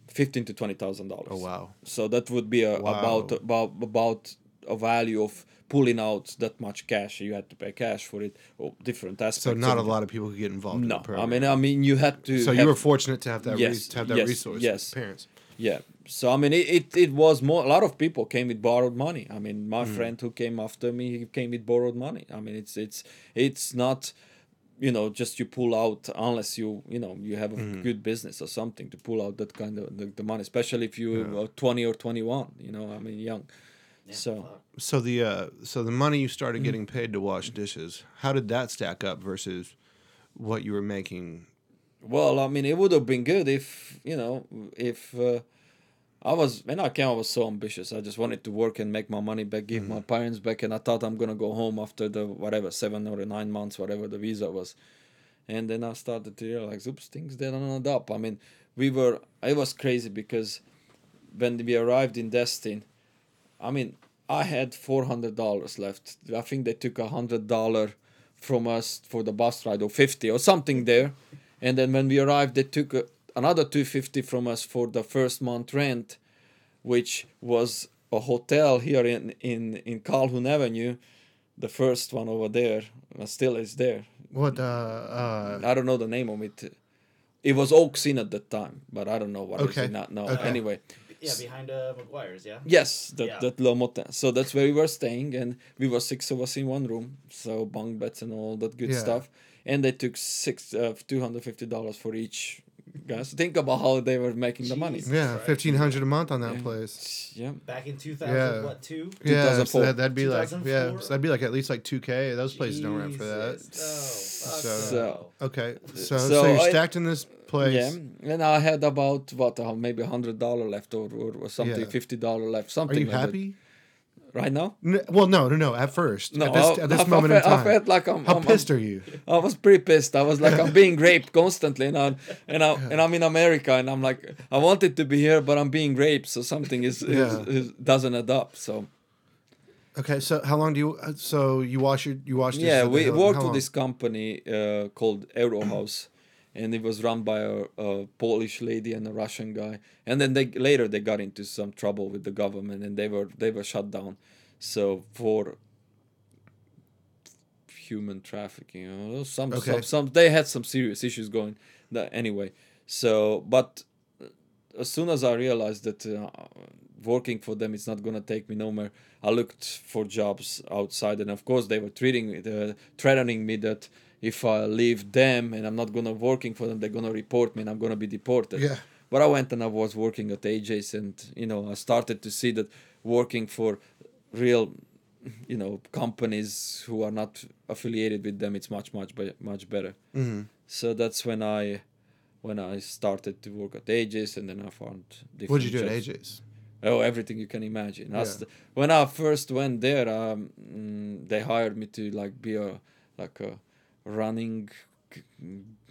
Speaker 3: fifteen to twenty thousand dollars.
Speaker 1: Oh wow.
Speaker 3: So that would be a,
Speaker 1: Wow.
Speaker 3: about about about a value of pulling out that much cash. You had to pay cash for it, or different aspects.
Speaker 1: So not a lot of people could get involved. in
Speaker 3: No,
Speaker 1: the
Speaker 3: I mean, I mean, you had to.
Speaker 1: so
Speaker 3: have-
Speaker 1: you were fortunate to have that.
Speaker 3: Yes,
Speaker 1: Yes, to have that
Speaker 3: yes,
Speaker 1: resource.
Speaker 3: yes.
Speaker 1: Parents.
Speaker 3: Yeah. So I mean, it, it, it was more. A lot of people came with borrowed money. I mean,
Speaker 1: Mm.
Speaker 3: my friend who came after me, he came with borrowed money. I mean, it's it's it's not, you know, just you pull out unless you you know you have a
Speaker 1: Mm-hmm.
Speaker 3: good business or something to pull out that kind of the, the money, especially if you are twenty or twenty one. You know, I mean, young.
Speaker 2: Yeah,
Speaker 3: so.
Speaker 1: So the uh, so the money you
Speaker 3: Mm.
Speaker 1: started getting paid to wash dishes, how did that stack up versus what you were making?
Speaker 3: Well, I mean, it would have been good if you know, if uh, I was when I came, I was so ambitious. I just wanted to work and make my money back, give my parents back, and I thought I'm gonna go home after the whatever seven or nine months, whatever the visa was. And then I started to realize, oops, things didn't add up. I mean, we were. It was crazy because when we arrived in Destin, I mean, I had four hundred dollars left. I think they took a hundred dollar from us for the bus ride or fifty or something there, and then when we arrived, they took a, another two fifty from us for the first month rent, which was a hotel here in in in Calhoun Avenue, the first one over there, uh, still is there.
Speaker 1: What uh, uh
Speaker 3: I don't know the name of it. It was Oaks Inn at that time, but I don't know what is
Speaker 1: Okay.
Speaker 3: it now. No,
Speaker 1: Okay.
Speaker 3: anyway.
Speaker 2: Yeah, behind uh, McGuire's, yeah.
Speaker 3: Yes, that
Speaker 2: Yeah.
Speaker 3: that little motel. So that's where we were staying, and we were six of us in one room. So bunk beds and all that good
Speaker 1: Yeah.
Speaker 3: stuff. And they took six uh, two hundred fifty dollars for each. Guys, think about how they were making the money.
Speaker 2: Jesus
Speaker 1: yeah,
Speaker 2: Christ.
Speaker 1: fifteen hundred a month on that
Speaker 3: Yeah.
Speaker 1: place.
Speaker 3: Yeah.
Speaker 2: Back in 2000,
Speaker 1: Yeah.
Speaker 2: what, two?
Speaker 1: Yeah, so
Speaker 3: 2004.
Speaker 1: that, that'd be like yeah,
Speaker 2: 2004?
Speaker 1: so that'd be like at least like two k. Those places don't rent for that.
Speaker 2: Jesus. Oh, fuck
Speaker 1: So-
Speaker 3: So-
Speaker 2: no.
Speaker 1: Okay, so
Speaker 3: So
Speaker 1: so, you're
Speaker 3: I-
Speaker 1: stacked in this place.
Speaker 3: Yeah, and I had about what uh, maybe hundred dollar left or, or, or something,
Speaker 1: Yeah.
Speaker 3: fifty dollar left,
Speaker 1: Are
Speaker 3: something.
Speaker 1: you
Speaker 3: like that.
Speaker 1: happy?
Speaker 3: Right now?
Speaker 1: Well, no, no, no. At first,
Speaker 3: No,
Speaker 1: at this,
Speaker 3: I,
Speaker 1: at this
Speaker 3: I,
Speaker 1: moment
Speaker 3: I,
Speaker 1: in
Speaker 3: fe- I
Speaker 1: time,
Speaker 3: felt like I'm.
Speaker 1: how
Speaker 3: I'm,
Speaker 1: pissed are you?
Speaker 3: I was pretty pissed. I was like, I'm being [LAUGHS] raped constantly, and I, and I, and I'm in America, and I'm like, I wanted to be here, but I'm being raped, so something is, is,
Speaker 1: Yeah.
Speaker 3: is doesn't add up. So
Speaker 1: Okay, so how long do you? So you wash your you wash.
Speaker 3: yeah, we worked with this company uh, called Eurohouse, and it was run by a, a Polish lady and a Russian guy. And then they later they got into some trouble with the government, and they were they were shut down. So for human trafficking, some,
Speaker 1: Okay.
Speaker 3: some some they had some serious issues going. That anyway. So, but uh, as soon as I realized that uh, working for them is not gonna take me nowhere, I looked for jobs outside, and of course they were treating me, uh, threatening me that if I leave them and I'm not gonna working for them, they're gonna report me and I'm gonna be deported.
Speaker 1: Yeah.
Speaker 3: But I went and I was working at AJ's, and you know I started to see that working for real, you know, companies who are not affiliated with them, it's much much much better.
Speaker 1: hmm
Speaker 3: So that's when I, when I started to work at AJ's, and then I found different.
Speaker 1: What'd you do at
Speaker 3: jobs.
Speaker 1: AJ's?
Speaker 3: Oh, everything you can imagine.
Speaker 1: Yeah.
Speaker 3: when I first went there, um, mm, they hired me to like be a like a running.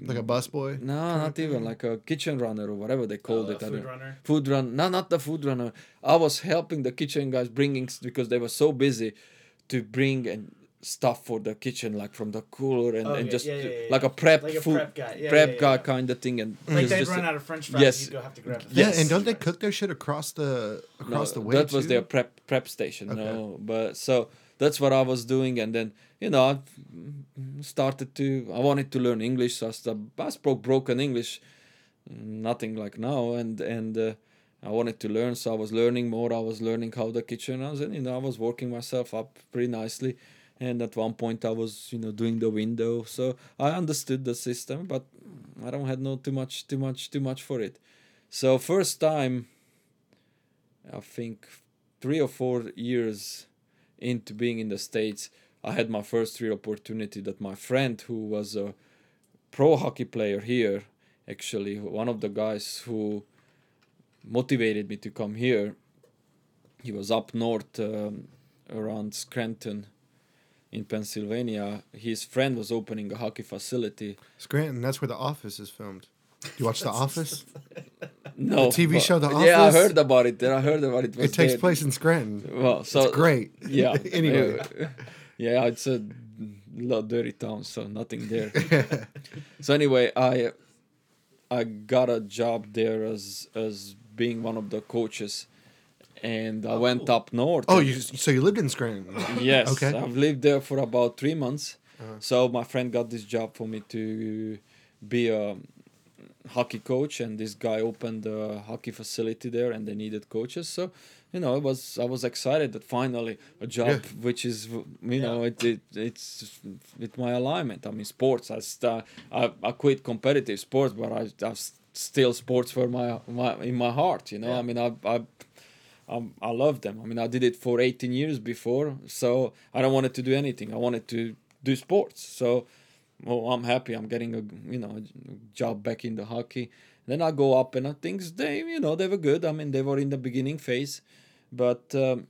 Speaker 1: Like a busboy?
Speaker 3: No, not even like a kitchen runner or whatever they called
Speaker 2: Oh,
Speaker 3: it.
Speaker 2: Food
Speaker 3: don't-
Speaker 2: runner.
Speaker 3: Food run. No, not the food runner. I was helping the kitchen guys bringing because they were so busy to bring and stuff for the kitchen, like from the cooler and,
Speaker 2: Oh,
Speaker 3: and
Speaker 2: yeah,
Speaker 3: just
Speaker 2: yeah, yeah, yeah,
Speaker 3: like
Speaker 2: yeah.
Speaker 3: a prep
Speaker 2: Like a
Speaker 3: food
Speaker 2: prep guy. Yeah,
Speaker 3: prep
Speaker 2: yeah, yeah,
Speaker 3: guy kind of thing and
Speaker 2: Like
Speaker 3: just-
Speaker 2: they'd run
Speaker 3: a-
Speaker 2: out of French fries,
Speaker 3: Yes.
Speaker 2: you'd go have to grab the
Speaker 1: Yeah,
Speaker 3: Yes.
Speaker 1: and don't they cook their shit across the across the
Speaker 3: no,
Speaker 1: way
Speaker 3: that was
Speaker 1: too?
Speaker 3: their prep prep station
Speaker 1: Okay.
Speaker 3: no but so that's what i was doing. And then you know i started to i wanted to learn english. So i, sta- I spoke broken english nothing like now. And and uh, i wanted to learn. So i was learning more. I was learning how the kitchen was and you know i was working myself up pretty nicely. And at one point i was you know doing the window. So i understood the system but i don't had no too much too much too much for it. So first time I think three or four years into being in the States, I had my first real opportunity that my friend, who was a pro hockey player here, actually, one of the guys who motivated me to come here, he was up north um, around Scranton in Pennsylvania. His friend was opening a hockey facility.
Speaker 1: Scranton, that's where The Office is filmed. You watch The [LAUGHS] Office? [LAUGHS]
Speaker 3: No,
Speaker 1: TV
Speaker 3: but-
Speaker 1: show The
Speaker 3: Yeah, I heard about it. I heard about it. was
Speaker 1: It takes
Speaker 3: there.
Speaker 1: place in Scranton.
Speaker 3: Well, so
Speaker 1: it's great.
Speaker 3: Yeah. [LAUGHS]
Speaker 1: anyway, [LAUGHS]
Speaker 3: yeah, it's a lot dirty town, so nothing there. [LAUGHS] so anyway, I I got a job there as as being one of the coaches, and I went up north.
Speaker 1: Oh, you so you lived in Scranton.
Speaker 3: Yes.
Speaker 1: Okay.
Speaker 3: I've lived there for about three months.
Speaker 1: Uh-huh.
Speaker 3: So my friend got this job for me to be a hockey coach, and this guy opened a hockey facility there, and they needed coaches. So, you know, I was I was excited that finally a job
Speaker 1: Yeah.
Speaker 3: which is you know it, it it's with my alignment. I mean, sports. I st- I, I quit competitive sports, but I I still sports for my my in my heart. You know,
Speaker 2: Yeah.
Speaker 3: I mean, I I um, I love them. I mean, I did it for 18 years before, so I don't wanted to do anything. I wanted to do sports. So, well, I'm happy. I'm getting a you know a job back in the hockey. Then I go up and i think they you know they were good. I mean, they were in the beginning phase, but um,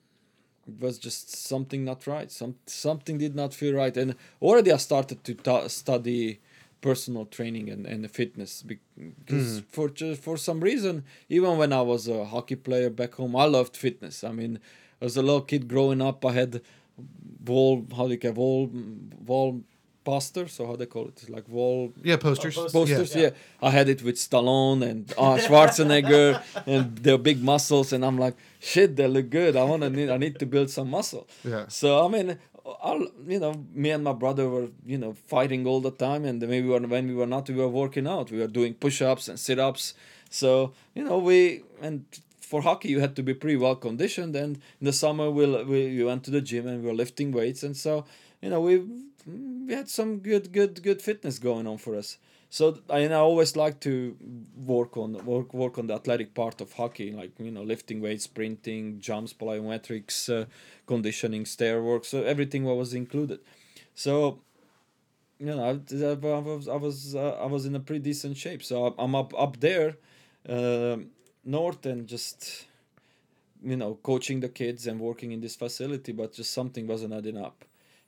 Speaker 3: it was just something not right. Some something did not feel right, and already I started to ta- study personal training and, and fitness because for ju- for some reason even when I was a hockey player back home I loved fitness I mean as a little kid growing up I had wall how do you call it, wall wall poster so how they call it like wall
Speaker 1: Yeah, posters.
Speaker 2: Oh, posters.
Speaker 3: posters.
Speaker 2: Yeah.
Speaker 3: Yeah. I had it with Stallone and uh, Schwarzenegger, [LAUGHS] and their big muscles, and I'm like, shit, they look good. I want to need, I need to build some muscle.
Speaker 1: Yeah.
Speaker 3: So I mean, I'll, you know, me and my brother were, you know, fighting all the time, and maybe when when we were not, we were working out. We were doing push-ups and sit-ups. So you know, we and for hockey you had to be pretty well conditioned. And in the summer we we, we went to the gym and we were lifting weights, and so you know we we had some good good good fitness going on for us. So I, and I always like to work on work work on the athletic part of hockey, like you know lifting weights, sprinting, jumps, plyometrics, uh, conditioning, stair work. So everything what was included. So you know, I, I was I was uh, I was in a pretty decent shape. So I'm up up there, um north, and just you know coaching the kids and working in this facility, but just something wasn't adding up.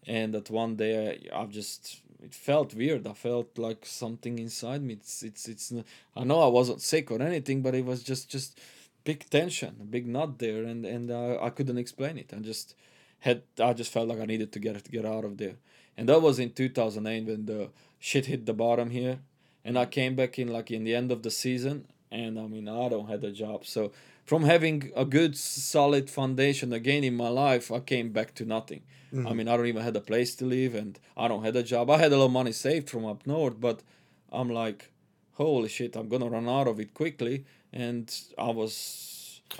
Speaker 3: And that one day I, I just it felt weird. I felt like something inside me. It's it's it's. I know I wasn't sick or anything, but it was just just big tension, big knot there, and and uh, I couldn't explain it. I just had I just felt like I needed to get to get out of there, and that was in two thousand eight when the shit hit the bottom here, and I came back in like in the end of the season, and I mean I don't had a job, so from having a good solid foundation again in my life, I came back to nothing. I mean I don't even had a place to live, and I don't had a job. I had a lot of money saved from up north, but I'm like, holy shit, I'm gonna run out of it quickly, and I was.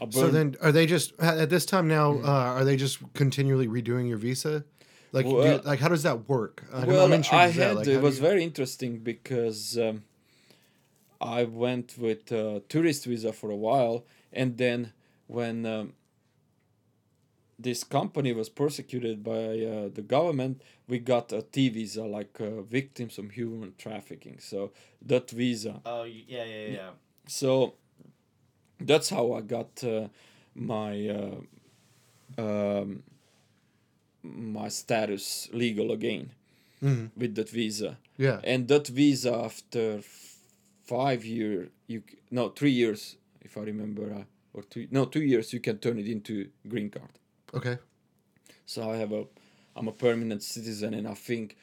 Speaker 3: I
Speaker 1: So then, are they just at this time now? Uh, are they just continually redoing your visa? Like, do you- like how does that work? I
Speaker 3: well, I had
Speaker 1: Like,
Speaker 3: it was
Speaker 1: you-
Speaker 3: very interesting because um, I went with a tourist visa for a while, and then when um, this company was persecuted by uh, the government, we got a T visa, like uh, victims of human trafficking. So that visa
Speaker 2: Oh y- yeah yeah yeah.
Speaker 3: so that's how I got uh, my uh, um, my status legal again
Speaker 1: Mhm.
Speaker 3: with that visa.
Speaker 1: Yeah.
Speaker 3: And that visa after five year you c- no three years if I remember uh, or two no two years you can turn it into green card.
Speaker 1: Okay.
Speaker 3: So I have a, I'm a permanent citizen, and I think,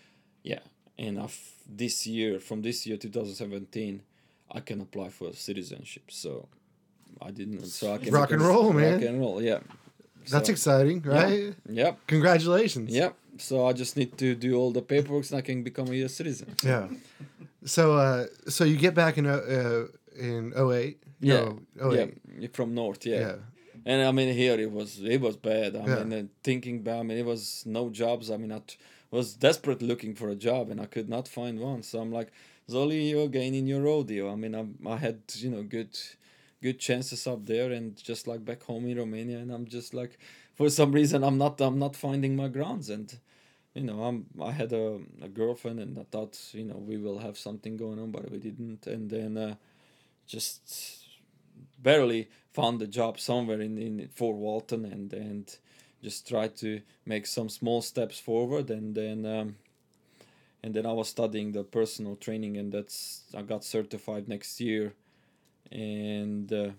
Speaker 3: yeah, and I've, this year, from this year, 2017, I can apply for citizenship. So I didn't. So I can
Speaker 1: Rock and roll, man.
Speaker 3: Rock and roll, yeah.
Speaker 1: That's
Speaker 3: So-
Speaker 1: exciting, right?
Speaker 3: Yep,
Speaker 1: Congratulations.
Speaker 3: yep. So I just need to do all the paperwork, and I can become a U.S. citizen.
Speaker 1: Yeah. So, uh, so you get back in uh in 08?
Speaker 3: Yeah,
Speaker 1: No, 08.
Speaker 3: yeah, from North, yeah.
Speaker 1: Yeah.
Speaker 3: And I mean, here it was it was bad. I
Speaker 1: Yeah.
Speaker 3: mean, thinking back, I mean, it was no jobs. I mean, I t- was desperate looking for a job, and I could not find one. So I'm like, Zoli, you're gaining your rodeo. I mean, I I had you know good good chances up there, and just like back home in Romania, and I'm just like, for some reason, I'm not I'm not finding my grounds, and you know, I'm I had a, a girlfriend, and I thought you know we will have something going on, but we didn't, and then uh, just barely found a job somewhere in, in Fort Walton and and just tried to make some small steps forward. And then um, and then I was studying the personal training and that's I got certified next year. And uh,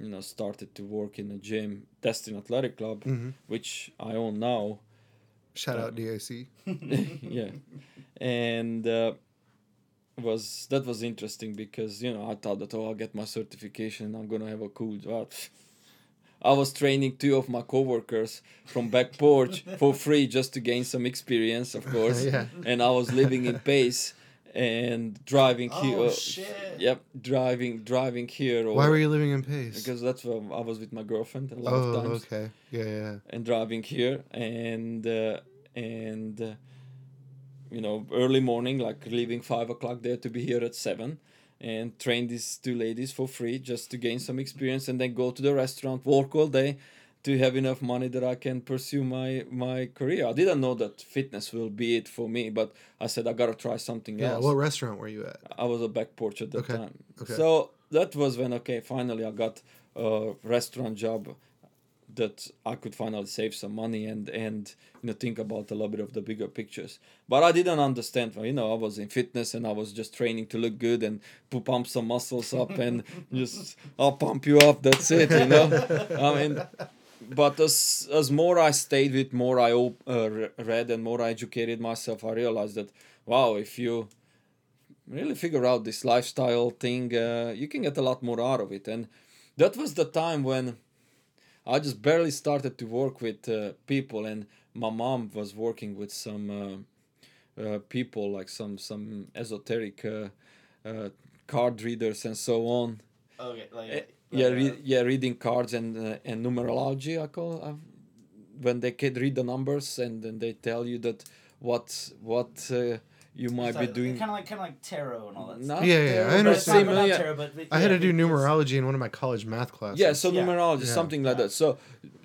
Speaker 3: you know started to work in a gym Destin Athletic Club
Speaker 1: hmm
Speaker 3: which I own now.
Speaker 1: Shout out DAC. [LAUGHS]
Speaker 3: yeah, and uh, was that was interesting because you know I thought that oh I'll get my certification I'm gonna have a cool job. I was training two of my coworkers from back porch [LAUGHS] for free just to gain some experience, of course. [LAUGHS]
Speaker 1: Yeah.
Speaker 3: And I was living in Pace and driving here.
Speaker 2: Oh shit.
Speaker 3: Yep, driving driving here.
Speaker 1: Why were you living in Pace?
Speaker 3: Because that's where I was with my girlfriend a lot
Speaker 1: oh,
Speaker 3: of times
Speaker 1: okay. Yeah, yeah.
Speaker 3: and driving here and uh, and uh, you know early morning like leaving five o'clock there to be here at seven and train these two ladies for free just to gain some experience and then go to the restaurant work all day to have enough money that I can pursue my my career. I didn't know that fitness will be it for me, but I said I gotta try something else.
Speaker 1: Yeah.
Speaker 3: else.
Speaker 1: What restaurant were you at?
Speaker 3: I was a back porch at the
Speaker 1: Okay,
Speaker 3: time.
Speaker 1: okay.
Speaker 3: So that was when okay, finally I got a restaurant job that I could finally save some money and and you know think about a little bit of the bigger pictures. But I didn't understand. You know, I was in fitness and I was just training to look good and pump some muscles up [LAUGHS] and just I'll pump you up. That's it. You know, I mean. But as as more I stayed with, more I op- uh, read and more I educated myself, I realized that wow, if you really figure out this lifestyle thing, uh, you can get a lot more out of it. And that was the time when I just barely started to work with uh, people, and my mom was working with some uh, uh, people, like some some esoteric uh, uh, card readers and so on.
Speaker 2: Okay, like
Speaker 3: Eh,
Speaker 2: like,
Speaker 3: yeah, re- yeah, reading cards and uh, and numerology. I call uh, when they can read the numbers and then they tell you that what what uh, you might be doing.
Speaker 2: Kind of like kind of like tarot and all that.
Speaker 3: Not
Speaker 2: stuff.
Speaker 1: Yeah, yeah,
Speaker 3: tarot,
Speaker 1: I understand.
Speaker 2: Not, not
Speaker 3: yeah.
Speaker 2: tarot, but, but
Speaker 1: I had
Speaker 2: yeah,
Speaker 1: to do numerology in one of my college math classes.
Speaker 3: Yeah, so
Speaker 2: Yeah.
Speaker 3: numerology,
Speaker 1: Yeah.
Speaker 3: something like
Speaker 2: Yeah.
Speaker 3: that. So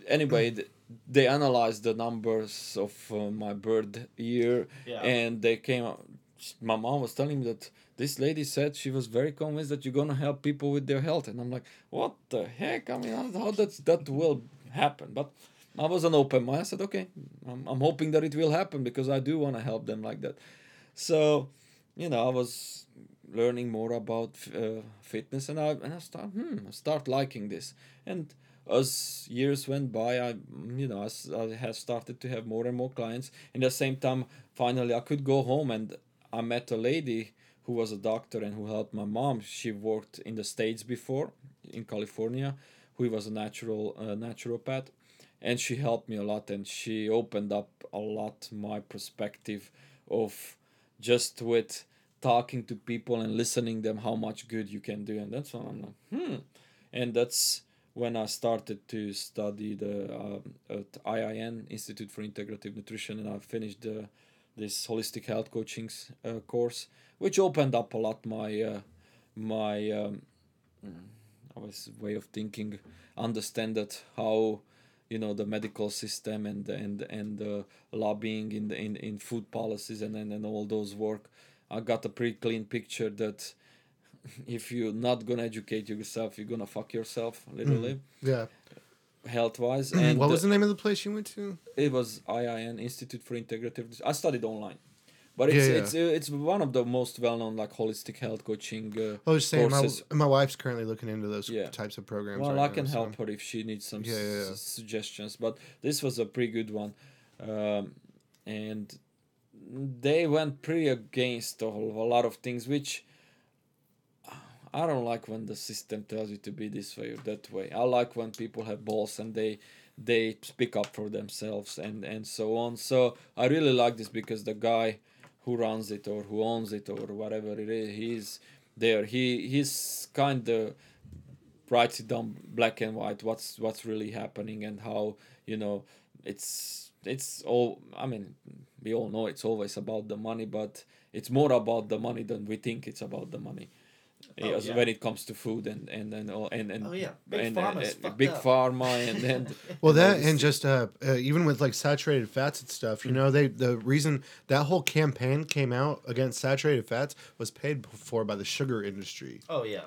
Speaker 3: anyway, th- they analyzed the numbers of uh, my birth year,
Speaker 2: Yeah.
Speaker 3: and they came. out- My mom was telling me that this lady said she was very convinced that you're gonna help people with their health, and I'm like, what the heck? I mean, how, how that's that will happen? But I was an open mind. I said, okay, I'm, I'm hoping that it will happen because I do want to help them like that. So, you know, I was learning more about uh, fitness, and I and I start hmm, start liking this. And as years went by, I you know i have started to have more and more clients. In the same time, finally I could go home, and I met a lady who was a doctor and who helped my mom. She worked in the states before in California, who was a natural uh, naturopath, and she helped me a lot. And she opened up a lot my perspective of just with talking to people and listening them how much good you can do. And that's when i'm like hmm. And that's when i started to study the um, at iin institute for integrative nutrition and i finished the this holistic health coaching uh, course which opened up a lot my uh, my um, I was way of thinking understand that how you know the medical system and and and the lobbying in the in, in food policies and, and and all those work i got a pretty clean picture that [LAUGHS] if you're not gonna educate yourself you're gonna fuck yourself literally
Speaker 1: Yeah.
Speaker 3: health wise [CLEARS THROAT] and
Speaker 1: what
Speaker 3: uh,
Speaker 1: was the name of the place you went to?
Speaker 3: it was IIN Institute for Integrative. I studied online, but it's
Speaker 1: Yeah, yeah.
Speaker 3: it's uh, it's one of the most well known like holistic health coaching. Uh,
Speaker 1: I was saying, my,
Speaker 3: courses.
Speaker 1: my wife's currently looking into those
Speaker 3: Yeah.
Speaker 1: types of programs.
Speaker 3: well,
Speaker 1: right
Speaker 3: I can
Speaker 1: now,
Speaker 3: help
Speaker 1: so-
Speaker 3: her if she needs some s- suggestions. But this was a pretty good one, um, and they went pretty against a, whole, a lot of things, which I don't like when the system tells you to be this way or that way. I like when people have balls and they they speak up for themselves and and so on. So I really like this because the guy who runs it or who owns it or whatever it is, he's there. He he's kind of writes it down black and white what's what's really happening and how you know it's it's all i mean we all know it's always about the money but it's more about the money than we think it's about the money
Speaker 2: Oh,
Speaker 3: As
Speaker 2: yeah.
Speaker 3: when it comes to food and and and all- and, and
Speaker 2: Oh, yeah. Big
Speaker 3: and,
Speaker 2: pharma's
Speaker 3: and- big
Speaker 2: up.
Speaker 3: pharma and and [LAUGHS]
Speaker 1: Well, that and just uh, uh, even with like saturated fats and stuff, you know, they the reason that whole campaign came out against saturated fats was paid for by the sugar industry
Speaker 2: Oh yeah.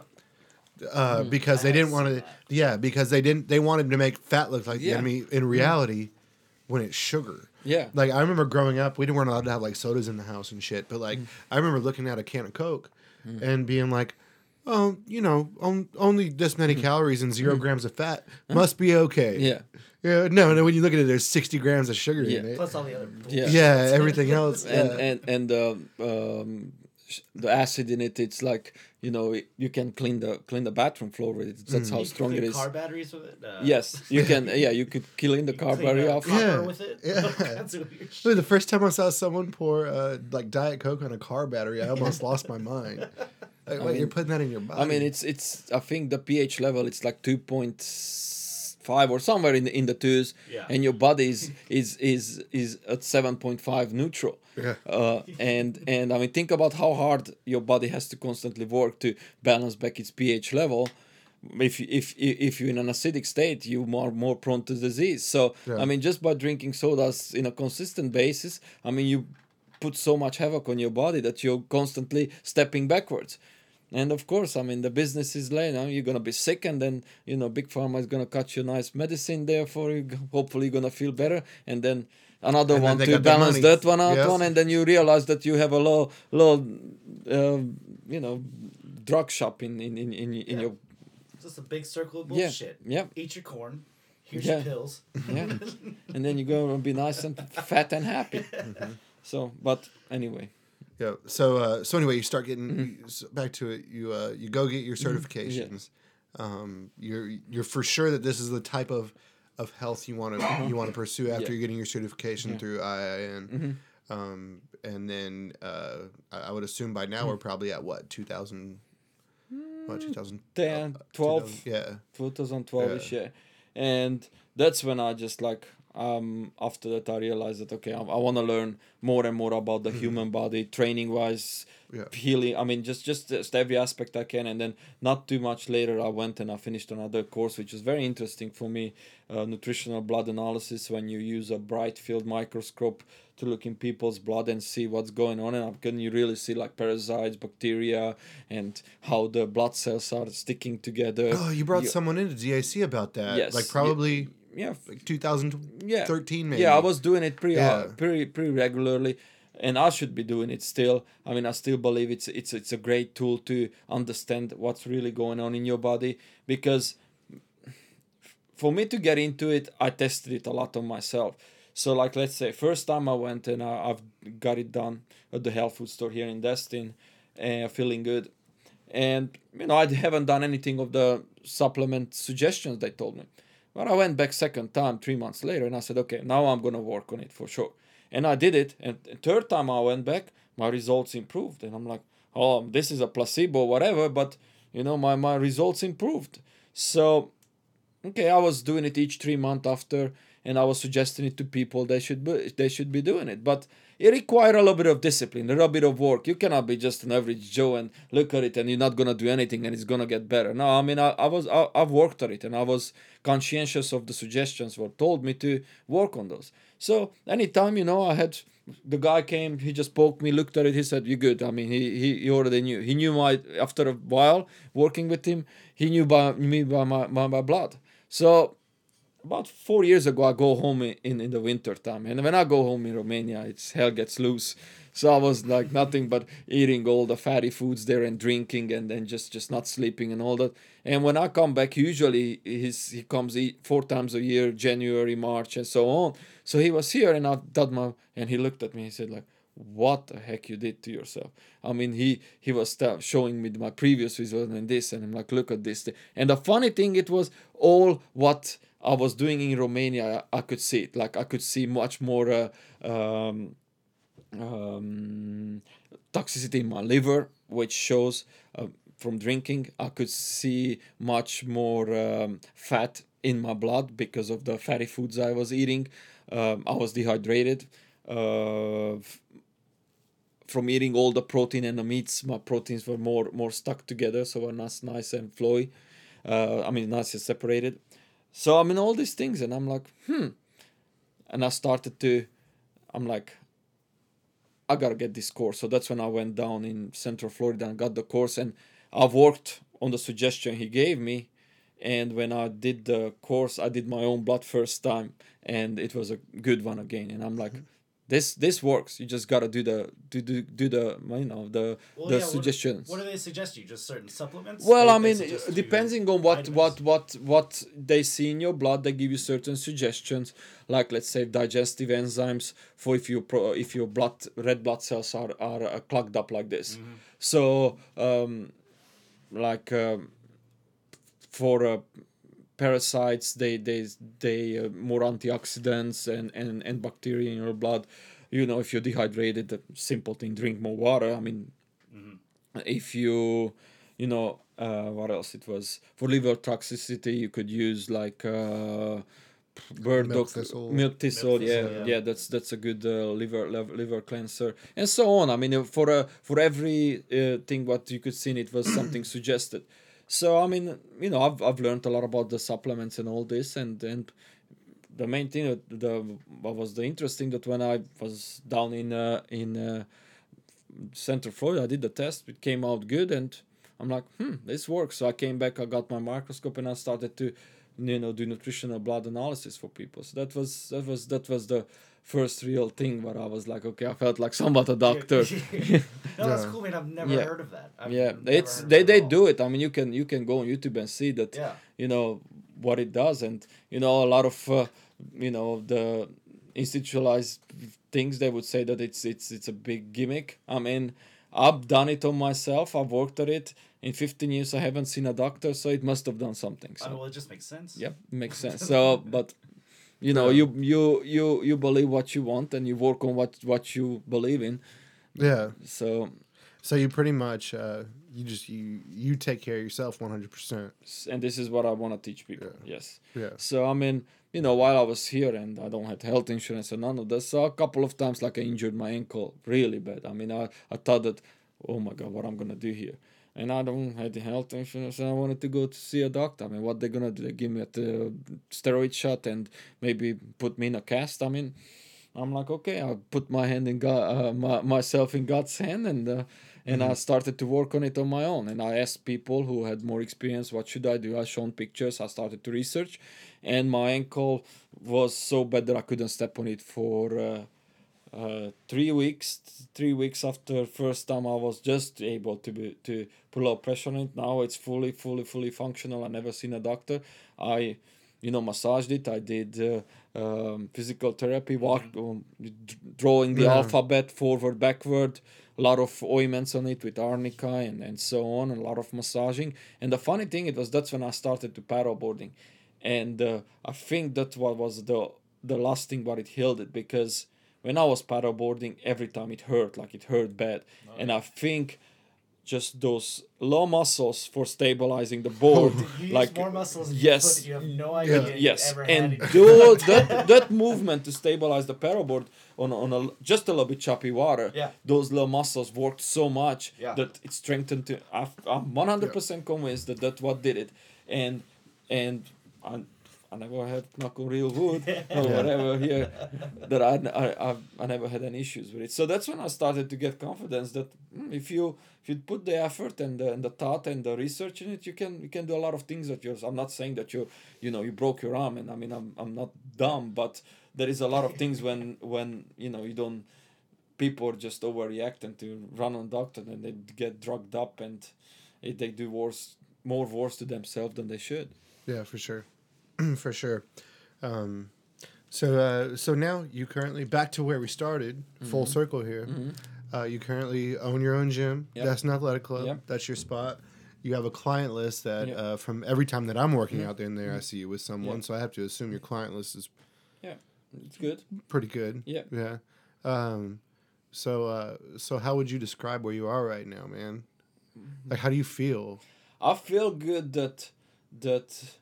Speaker 1: uh, because
Speaker 2: I
Speaker 1: they didn't want to. Yeah, because they didn't. They wanted to make fat look like
Speaker 3: Yeah.
Speaker 1: the enemy. In reality, when it's sugar.
Speaker 3: yeah
Speaker 1: Like I remember growing up, we weren't allowed to have like sodas in the house and shit. But like
Speaker 3: Mm.
Speaker 1: I remember looking at a can of Coke and being like, oh, you know, on, only this many calories and 0 grams of fat must be okay.
Speaker 3: Yeah.
Speaker 1: Yeah, no, no. When you look at it, there's 60 grams of sugar in it.
Speaker 2: Plus all the other.
Speaker 3: Yeah.
Speaker 1: yeah, everything else.
Speaker 3: and
Speaker 1: yeah.
Speaker 3: and and uh, um, sh- the acid in it, it's like you know it, you can clean the clean the bathroom floor with it. That's how
Speaker 2: You
Speaker 3: strong it is.
Speaker 2: Car batteries with it. Uh,
Speaker 3: Yes, [LAUGHS] you can. Yeah, you could clean the car
Speaker 2: clean,
Speaker 3: battery off.
Speaker 2: copper
Speaker 1: Yeah.
Speaker 2: With it.
Speaker 1: Yeah. [LAUGHS]
Speaker 2: All kinds weird
Speaker 1: Look, the first time I saw someone pour uh, like Diet Coke on a car battery, I almost [LAUGHS] lost my mind. Like, wait,
Speaker 3: mean-
Speaker 1: you're putting that in your body?
Speaker 3: I mean, it's it's. I think the pH level it's like two point five or somewhere in the, in the twos,
Speaker 2: Yeah.
Speaker 3: and your body is is is is at seven point five neutral.
Speaker 1: Yeah.
Speaker 3: Uh, and and I mean, think about how hard your body has to constantly work to balance back its pH level. If if if you're in an acidic state, you are more prone to disease. So
Speaker 1: Yeah.
Speaker 3: I mean, just by drinking sodas in a consistent basis, I mean, you put so much havoc on your body that you're constantly stepping backwards. And of course, I mean, the business is late. Now you're gonna be sick, and then you know, big pharma is gonna cut you nice medicine there for you. Hopefully, you're gonna feel better, and then another
Speaker 1: And
Speaker 3: one
Speaker 1: they
Speaker 3: to balance that one out
Speaker 1: Yes.
Speaker 3: one, and then you realize that you have a low, low, uh, you know, drug shop in in in in, in
Speaker 2: Yeah.
Speaker 3: your
Speaker 2: Just a big circle of
Speaker 3: Yeah,
Speaker 2: bullshit.
Speaker 3: yeah.
Speaker 2: Eat your corn. Here's
Speaker 3: Yeah.
Speaker 2: your pills.
Speaker 3: yeah, [LAUGHS] and then you go and be nice and fat and happy. [LAUGHS] So, but anyway,
Speaker 1: Yeah. So uh, so anyway, you start getting
Speaker 3: Mm-hmm.
Speaker 1: you- s- back to it. You uh, you go get your certifications. Um, you're you're for sure that this is the type of of health you want to [COUGHS] you want to pursue after.
Speaker 3: Yeah.
Speaker 1: you're getting your certification
Speaker 3: Yeah.
Speaker 1: through IIN.
Speaker 3: Mhm.
Speaker 1: Um, and then uh, I, would assume by now we're probably at what 2000 what 2000
Speaker 3: 10,
Speaker 1: uh,
Speaker 3: 12.
Speaker 1: 2000 yeah
Speaker 3: 2012 ish, yeah. And that's when I just like um after that I realized that okay I, I want to learn more and more about the human body training wise
Speaker 1: Yeah.
Speaker 3: healing I mean just just just every aspect I can. And then not too much later I went and I finished another course which was very interesting for me uh, nutritional blood analysis when you use a bright field microscope to look in people's blood and see what's going on. And can you really see like parasites bacteria and how the blood cells are sticking together.
Speaker 1: Oh you brought
Speaker 3: You-
Speaker 1: someone into DAC about that.
Speaker 3: Yes,
Speaker 1: like
Speaker 3: you-
Speaker 1: probably
Speaker 3: yeah
Speaker 1: like 2013
Speaker 3: yeah.
Speaker 1: maybe.
Speaker 3: Yeah i was doing it pretty
Speaker 1: Yeah.
Speaker 3: uh, pretty pretty regularly and i should be doing it still. I mean i still believe it's it's it's a great tool to understand what's really going on in your body because for me to get into it i tested it a lot on myself. So like let's say first time i went and I, i've got it done at the health food store here in destin and feeling good. And you know i haven't done anything of the supplement suggestions they told me but i went back second time three months later and i said okay now i'm gonna work on it for sure. And i did it and third time i went back my results improved and i'm like oh this is a placebo whatever but you know my, my results improved. So okay i was doing it each three months after and i was suggesting it to people they should be they should be doing it. But it requires a little bit of discipline a little bit of work. You cannot be just an average joe and look at it and you're not gonna do anything and it's gonna get better. No i mean i, I was I, i've worked at it and i was conscientious of the suggestions what told me to work on those. So anytime you know i had the guy came he just poked me looked at it he said you're good. I mean he, he, he already knew. He knew my after a while working with him he knew by me by my, by my blood. So about four years ago i go home in, in, the winter time and when i go home in romania it's hell gets loose. So i was like nothing but eating all the fatty foods there and drinking and then just just not sleeping and all that. And when i come back usually he's he comes four times a year january march and so on. So he was here and i did my and he looked at me he said like what the heck you did to yourself? I mean he he was showing me my previous results and this and i'm like look at this and the funny thing it was all what i was doing in romania i, could see it like i could see much more uh, um, um, toxicity in my liver which shows uh, from drinking i could see much more um, fat in my blood because of the fatty foods i was eating um, i was dehydrated uh, f- from eating all the protein and the meats, my proteins were more more stuck together, so were nice, nice and flowy. Uh, I mean, nice and separated. So I mean, all these things, and I'm like, hmm. And I started to, I'm like, I gotta get this course. So that's when I went down in Central Florida and got the course, and I've worked on the suggestion he gave me. And when I did the course, I did my own blood first time, and it was a good one again. And I'm like, this this works. You just gotta do the do do do the you know the
Speaker 2: Well,
Speaker 3: the
Speaker 2: yeah, what-
Speaker 3: suggestions.
Speaker 2: What do they suggest you? Just certain supplements?
Speaker 3: Well, I mean, depending on what
Speaker 2: vitamins?
Speaker 3: what what what they see in your blood, they give you certain suggestions, like let's say digestive enzymes for if you pro, if your blood red blood cells are are uh, clogged up like this.
Speaker 2: Mm-hmm.
Speaker 3: So, um, like um, for uh, parasites, they they they uh, more antioxidants and and and bacteria in your blood. You know, if you're dehydrated, the simple thing, drink more water. I mean, if you you know uh, what else it was for liver toxicity you could use like uh, bird
Speaker 1: Milk
Speaker 3: dog
Speaker 1: thistle.
Speaker 3: milk thistle
Speaker 2: Milk
Speaker 3: yeah, yeah
Speaker 2: yeah.
Speaker 3: that's that's a good uh, liver liver liver cleanser and so on i mean uh, for uh, for every uh, thing what you could see in it was something suggested so i mean you know i've, I've learned a lot about the supplements and all this and and the main thing that the what was the interesting that when i was down in uh, in uh, Central Florida. I did the test. It came out good, and I'm like, hmm, this works. So I came back. I got my microscope, and I started to, you know, do nutritional blood analysis for people. So that was that was that was the first real thing where I was like, okay, I felt like somewhat a doctor. [LAUGHS]
Speaker 2: no, [LAUGHS] that's
Speaker 1: Yeah.
Speaker 2: cool, man. I've never
Speaker 3: Yeah.
Speaker 2: heard of that. I've
Speaker 3: yeah, it's they they do it. I mean, you can you can go on YouTube and see that
Speaker 2: Yeah.
Speaker 3: you know what it does and you know a lot of uh, you know the institutionalized things they would say that it's it's it's a big gimmick i mean i've done it on myself i've worked at it in 15 years i haven't seen a doctor so it must have done something
Speaker 2: I
Speaker 3: so
Speaker 2: mean, well, it just makes sense.
Speaker 3: yep makes sense [LAUGHS] so but you know you you you you believe what you want and you work on what what you believe in
Speaker 1: Yeah.
Speaker 3: so
Speaker 1: So you pretty much uh, you just you you take care of yourself one hundred percent.
Speaker 3: and this is what i want to teach people yes
Speaker 1: Yeah.
Speaker 3: So I mean, you know, while I was here and I don't have health insurance and none of this, so a couple of times like I injured my ankle really bad. I mean, I, I thought that, oh my god, what I'm gonna do here? And I don't have the health insurance and I wanted to go to see a doctor. I mean, what they're gonna do? They give me a steroid shot and maybe put me in a cast. I mean, I'm like, okay, I put my hand in God, uh, my, myself in God's hand, and uh, and I started to work on it on my own. And I asked people who had more experience, what should I do? I shown pictures. I started to research, and my ankle was so bad that I couldn't step on it for. Uh, uh, three weeks three weeks after first time i was just able to be to put a lot of pressure on it. Now it's fully fully fully functional. I never seen a doctor. I you know massaged it. I did uh, um, physical therapy walk um, d- drawing the
Speaker 1: Yeah.
Speaker 3: alphabet forward backward a lot of ointments on it with arnica and, and so on and a lot of massaging. And the funny thing it was that's when i started to paddleboarding and uh, i think that what was the the last thing what it healed it because when I was paddleboarding, every time it hurt, like it hurt bad. And I think just those low muscles for stabilizing the board, [LAUGHS]
Speaker 2: You use
Speaker 3: like
Speaker 2: more muscles
Speaker 3: yes,
Speaker 2: foot that you have no idea you
Speaker 3: yes,
Speaker 2: ever
Speaker 3: and
Speaker 2: in
Speaker 3: do that [LAUGHS] that movement to stabilize the paddleboard on on a just a little bit choppy water.
Speaker 2: Yeah.
Speaker 3: those little muscles worked so much
Speaker 2: Yeah.
Speaker 3: that it strengthened. To I've, I'm one hundred percent convinced that that's what did it, and and I, I never had knock on real wood [LAUGHS] or whatever here that I, I, I, I never had any issues with it. So that's when I started to get confidence that mm, if you if you put the effort and the, and the thought and the research in it, you can you can do a lot of things that yours. I'm not saying that you you know you broke your arm, and I mean I'm I'm not dumb, but there is a lot of things when when you know you don't people are just overreacting to run on doctor and they get drugged up and it, they do worse more worse to themselves than they should.
Speaker 1: Yeah, for sure, [CLEARS THROAT] for sure. Um, so uh, so now you currently back to where we started, full
Speaker 3: Mm-hmm.
Speaker 1: circle here. Uh, you currently own your own gym.
Speaker 3: Yep.
Speaker 1: That's an athletic club.
Speaker 3: Yep.
Speaker 1: That's your spot. You have a client list that
Speaker 3: Yep.
Speaker 1: uh, from every time that I'm working out there in there, I see you with someone. So I have to assume your client list is yeah,
Speaker 3: It's good.
Speaker 1: pretty good.
Speaker 3: Yeah.
Speaker 1: Yeah. Um, so uh, so how would you describe where you are right now, man? Like, how do you feel?
Speaker 3: I feel good that that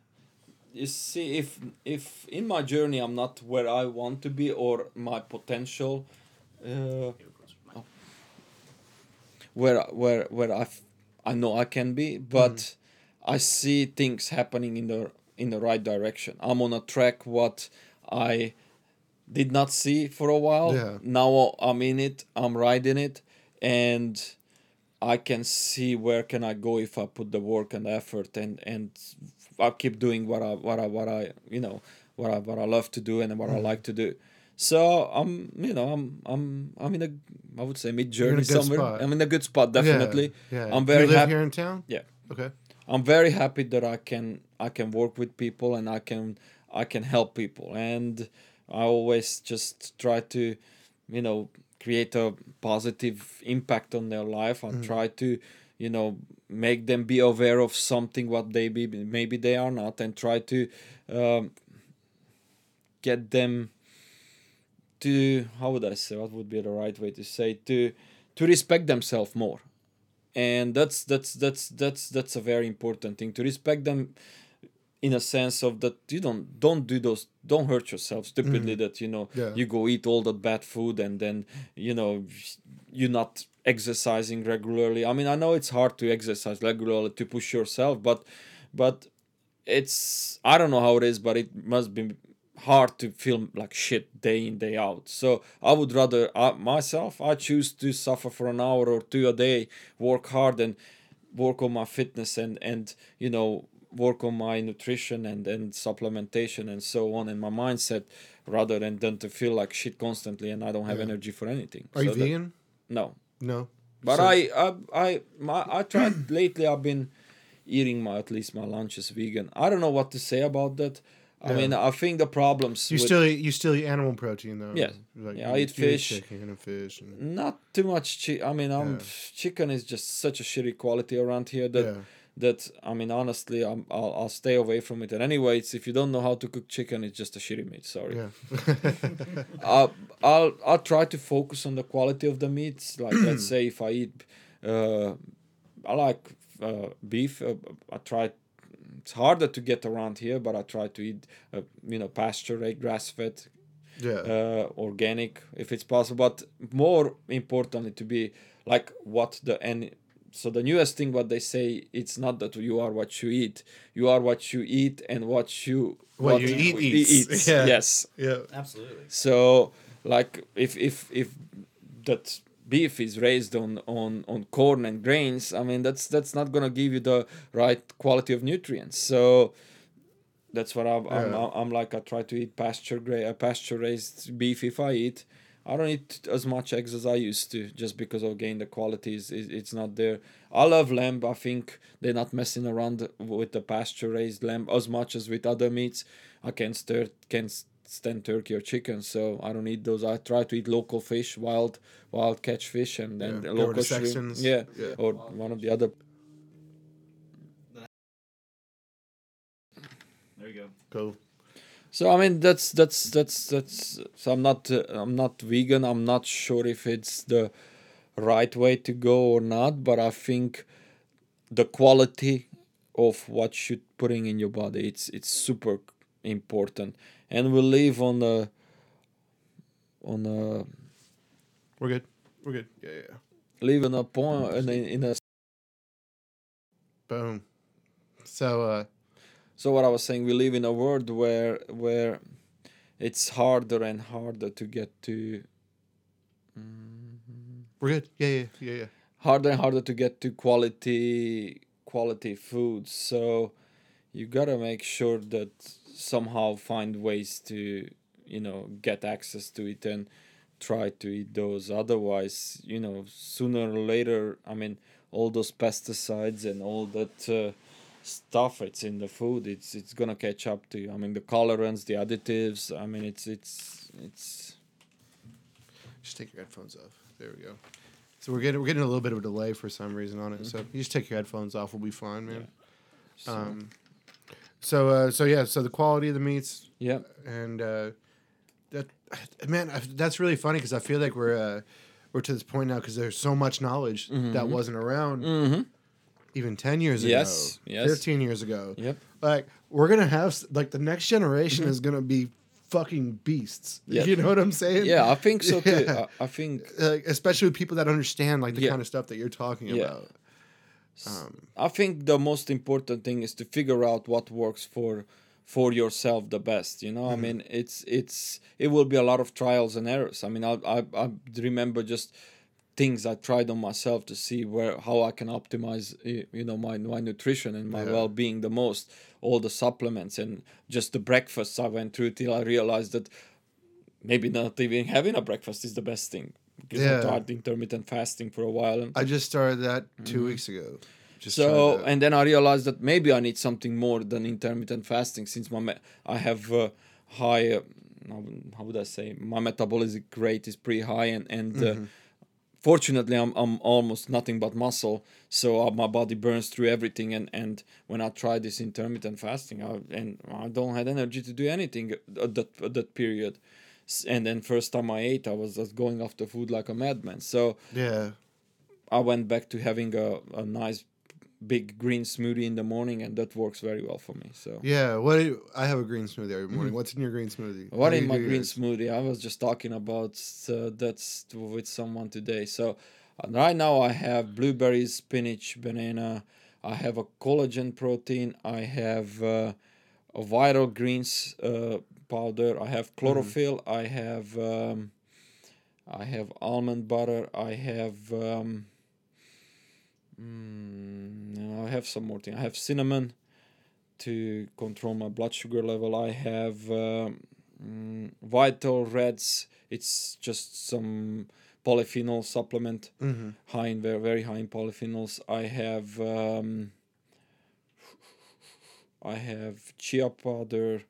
Speaker 3: you see if if in my journey I'm not where I want to be or my potential uh, where where where i i know I can be, but I see things happening in the in the right direction. I'm on a track what I did not see for a while.
Speaker 1: Yeah.
Speaker 3: Now I'm in it. I'm riding it, and I can see where can I go if I put the work and effort and and I keep doing what I what I what I you know what I what I love to do and what I mm. like to do. So I'm, you know, I'm, I'm, I'm in a, I would say mid journey somewhere.
Speaker 1: spot.
Speaker 3: I'm in a good spot, definitely.
Speaker 1: Yeah.
Speaker 3: yeah.
Speaker 1: I'm you
Speaker 3: very
Speaker 1: live
Speaker 3: happy.
Speaker 1: here in town.
Speaker 3: Yeah.
Speaker 1: Okay.
Speaker 3: I'm very happy that I can I can work with people and I can I can help people and I always just try to you know create a positive impact on their life. I mm. try to you know make them be aware of something what they be maybe they are not and try to um, get them to how would I say what would be the right way to say to to respect themselves more and that's that's that's that's that's a very important thing to respect them in a sense of that you don't don't do those don't hurt yourself stupidly that you know
Speaker 1: Yeah.
Speaker 3: you go eat all that bad food and then you know you're not exercising regularly i mean i know it's hard to exercise regularly to push yourself but but it's i don't know how it is but it must be hard to feel like shit day in day out so i would rather uh, myself i choose to suffer for an hour or two a day work hard and work on my fitness and and you know work on my nutrition and and supplementation and so on and my mindset rather than than to feel like shit constantly and i don't have
Speaker 1: Yeah.
Speaker 3: energy for anything
Speaker 1: Are you
Speaker 3: So that-
Speaker 1: vegan?
Speaker 3: No
Speaker 1: No.
Speaker 3: but
Speaker 1: So-
Speaker 3: I, I, I, my, I tried [CLEARS THROAT] lately. I've been eating my at least my lunch is vegan. I don't know what to say about that. I
Speaker 1: Yeah.
Speaker 3: mean, I think the problems.
Speaker 1: You
Speaker 3: with
Speaker 1: still eat, you still eat animal protein though.
Speaker 3: Yeah.
Speaker 1: Like,
Speaker 3: Yeah, I eat fish.
Speaker 1: chicken and fish. And,
Speaker 3: not too much. Chi- I mean, I'm
Speaker 1: Yeah.
Speaker 3: chicken is just such a shitty quality around here that
Speaker 1: yeah.
Speaker 3: That I mean, honestly, I'm I'll, I'll stay away from it. And anyway, it's if you don't know how to cook chicken, it's just a shitty meat. Sorry.
Speaker 1: Yeah.
Speaker 3: I'll, [LAUGHS] I'll I'll try to focus on the quality of the meats. [CLEARS THROAT] Like let's say if I eat, uh, I like uh, beef. Uh, I try. It's harder to get around here, but I try to eat, uh, you know, pasture raised, grass fed,
Speaker 1: yeah.
Speaker 3: uh, organic if it's possible. But more importantly, to be like what the end. So the newest thing, what they say, it's not that you are what you eat. You are what you eat and what you
Speaker 1: What you eat
Speaker 3: e-
Speaker 1: eats. [LAUGHS] Yeah.
Speaker 3: Yes.
Speaker 1: yeah.
Speaker 2: Absolutely.
Speaker 3: So like if if if that beef is raised on on on corn and grains, I mean that's that's not gonna give you the right quality of nutrients. So that's what I'm I'm, I'm like I try to eat pasture gra- uh, pasture raised beef if I eat. I don't eat as much eggs as I used to, just because again the quality is, is it's not there. I love lamb. I think they're not messing around with the pasture raised lamb as much as with other meats. I can't stir can't stand turkey or chicken, so I don't eat those. I try to eat local fish, wild wild catch fish, and then
Speaker 1: Yeah,
Speaker 3: the
Speaker 1: go over
Speaker 3: local
Speaker 1: to
Speaker 3: shrimp.
Speaker 1: sections.
Speaker 3: Yeah,
Speaker 1: Yeah.
Speaker 3: or one of the other.
Speaker 2: There you go.
Speaker 1: Cool.
Speaker 3: So I mean that's that's that's that's. So I'm not uh, I'm not vegan. I'm not sure if it's the right way to go or not, but I think the quality of what you're putting in your body it's it's super important, and we live on a on a
Speaker 1: We're good. We're good. Yeah, yeah.
Speaker 3: live in a point in a, in a
Speaker 1: Boom. So, uh,
Speaker 3: So what I was saying, we live in a world where where it's harder and harder to get to
Speaker 1: we're good. Yeah, yeah, yeah, yeah.
Speaker 3: harder and harder to get to quality quality foods. So you gotta make sure that somehow find ways to you know get access to it and try to eat those. Otherwise, you know, sooner or later, I mean, all those pesticides and all that. Uh, stuff it's in the food it's it's gonna catch up to you i mean the colorants the additives i mean it's it's it's
Speaker 1: Just take your headphones off. There we go. So we're getting we're getting a little bit of a delay for some reason on it. So you just take your headphones off, we'll be fine, man.
Speaker 3: so,
Speaker 1: Um, so uh, so yeah, so the quality of the meats
Speaker 3: yeah
Speaker 1: and uh, that man, I- that's really funny because I feel like we're uh, we're to this point now because there's so much knowledge that wasn't around
Speaker 3: mm-hmm.
Speaker 1: Even ten years
Speaker 3: Yes,
Speaker 1: ago,
Speaker 3: yes.
Speaker 1: fifteen years ago.
Speaker 3: yep
Speaker 1: Like we're gonna have like the next generation is gonna be fucking beasts. [LAUGHS]
Speaker 3: Yeah.
Speaker 1: You know what I'm saying?
Speaker 3: yeah i think so too
Speaker 1: Yeah.
Speaker 3: I, I think [LAUGHS]
Speaker 1: Like, especially with people that understand like the
Speaker 3: Yeah.
Speaker 1: kind of stuff that you're talking
Speaker 3: Yeah.
Speaker 1: about. Um,
Speaker 3: I think the most important thing is to figure out what works for for yourself the best. You know, I mean, it's it's it will be a lot of trials and errors. I mean, I I, I remember just things I tried on myself to see where how I can optimize you know my my nutrition and my
Speaker 1: Yeah.
Speaker 3: well being the most. All the supplements and just the breakfasts I went through till I realized that maybe not even having a breakfast is the best thing because
Speaker 1: Yeah.
Speaker 3: I tried intermittent fasting for a while and
Speaker 1: I just started that 2 weeks ago. Just
Speaker 3: Mm-hmm. so and then I realized that maybe I need something more than intermittent fasting since my me- I have uh, high uh, how would I say my metabolic rate is pretty high and and
Speaker 1: Mm-hmm.
Speaker 3: Fortunately I'm I'm almost nothing but muscle so uh, my body burns through everything and and when I tried this intermittent fasting I, and I don't have energy to do anything at that at that period and then first time I ate I was just going after food like a madman so
Speaker 1: yeah.
Speaker 3: I went back to having a, a nice big green smoothie in the morning, and that works very well for me. So,
Speaker 1: Yeah, what you, I have a green smoothie every morning. What's in your green smoothie?
Speaker 3: Mm-hmm. what in my green
Speaker 1: yours?
Speaker 3: smoothie? I was just talking about uh, that's with someone today. So, uh, right now I have blueberries, spinach, banana. I have a collagen protein. I have uh, a vital greens uh, powder. I have chlorophyll. I have um, I have almond butter. I have um, mm, I have some more thing. I have cinnamon to control my blood sugar level. I have um, mm, Vital Reds. It's just some polyphenol supplement,
Speaker 1: Mhm.
Speaker 3: high in very very high in polyphenols. I have um, I have chia powder.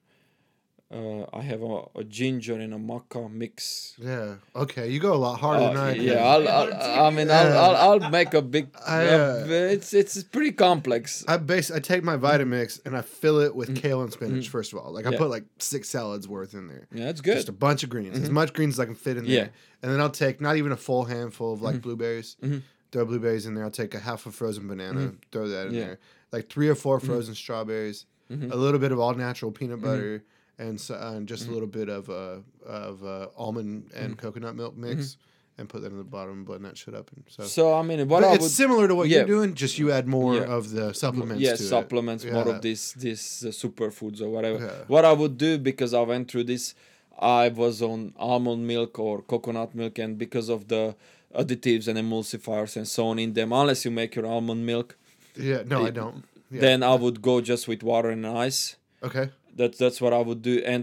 Speaker 3: Uh, I have a, a ginger and a maca mix.
Speaker 1: Yeah. Okay, you go a lot harder
Speaker 3: Uh,
Speaker 1: than I do.
Speaker 3: yeah, I'll, I'll, I mean, I'll, I'll, I'll make a big.
Speaker 1: I,
Speaker 3: uh, it's it's pretty complex.
Speaker 1: I base I take my Vitamix and I fill it with kale and spinach
Speaker 3: Mm.
Speaker 1: first of all. Like I
Speaker 3: Yeah.
Speaker 1: put like six salads worth in there.
Speaker 3: Yeah, that's good.
Speaker 1: Just a bunch of greens. As much greens as I can fit in there.
Speaker 3: Yeah.
Speaker 1: And then I'll take not even a full handful of like blueberries.
Speaker 3: Mhm.
Speaker 1: Throw blueberries in there. I'll take a half a frozen banana, throw that in
Speaker 3: Yeah.
Speaker 1: there. Like three or 4 frozen strawberries, a little bit of all natural peanut
Speaker 3: Mm-hmm.
Speaker 1: butter, and so, and just a little bit of uh, of uh, almond and
Speaker 3: Mm-hmm.
Speaker 1: coconut milk mix, and put that in the bottom and blend that shit up. And so,
Speaker 3: so I mean, what I
Speaker 1: it's
Speaker 3: would
Speaker 1: similar to what
Speaker 3: yeah.
Speaker 1: you're doing, just you add more
Speaker 3: Yeah.
Speaker 1: of the supplements.
Speaker 3: yeah
Speaker 1: to it.
Speaker 3: supplements more
Speaker 1: Yeah.
Speaker 3: of this this uh, superfoods or whatever. What I would do because I went through this, I was on almond milk or coconut milk, and because of the additives and emulsifiers and so on in them, unless you make your almond milk,
Speaker 1: Yeah, no, I don't. Yeah.
Speaker 3: then I would go just with water and ice.
Speaker 1: okay.
Speaker 3: That's that's what I would do, and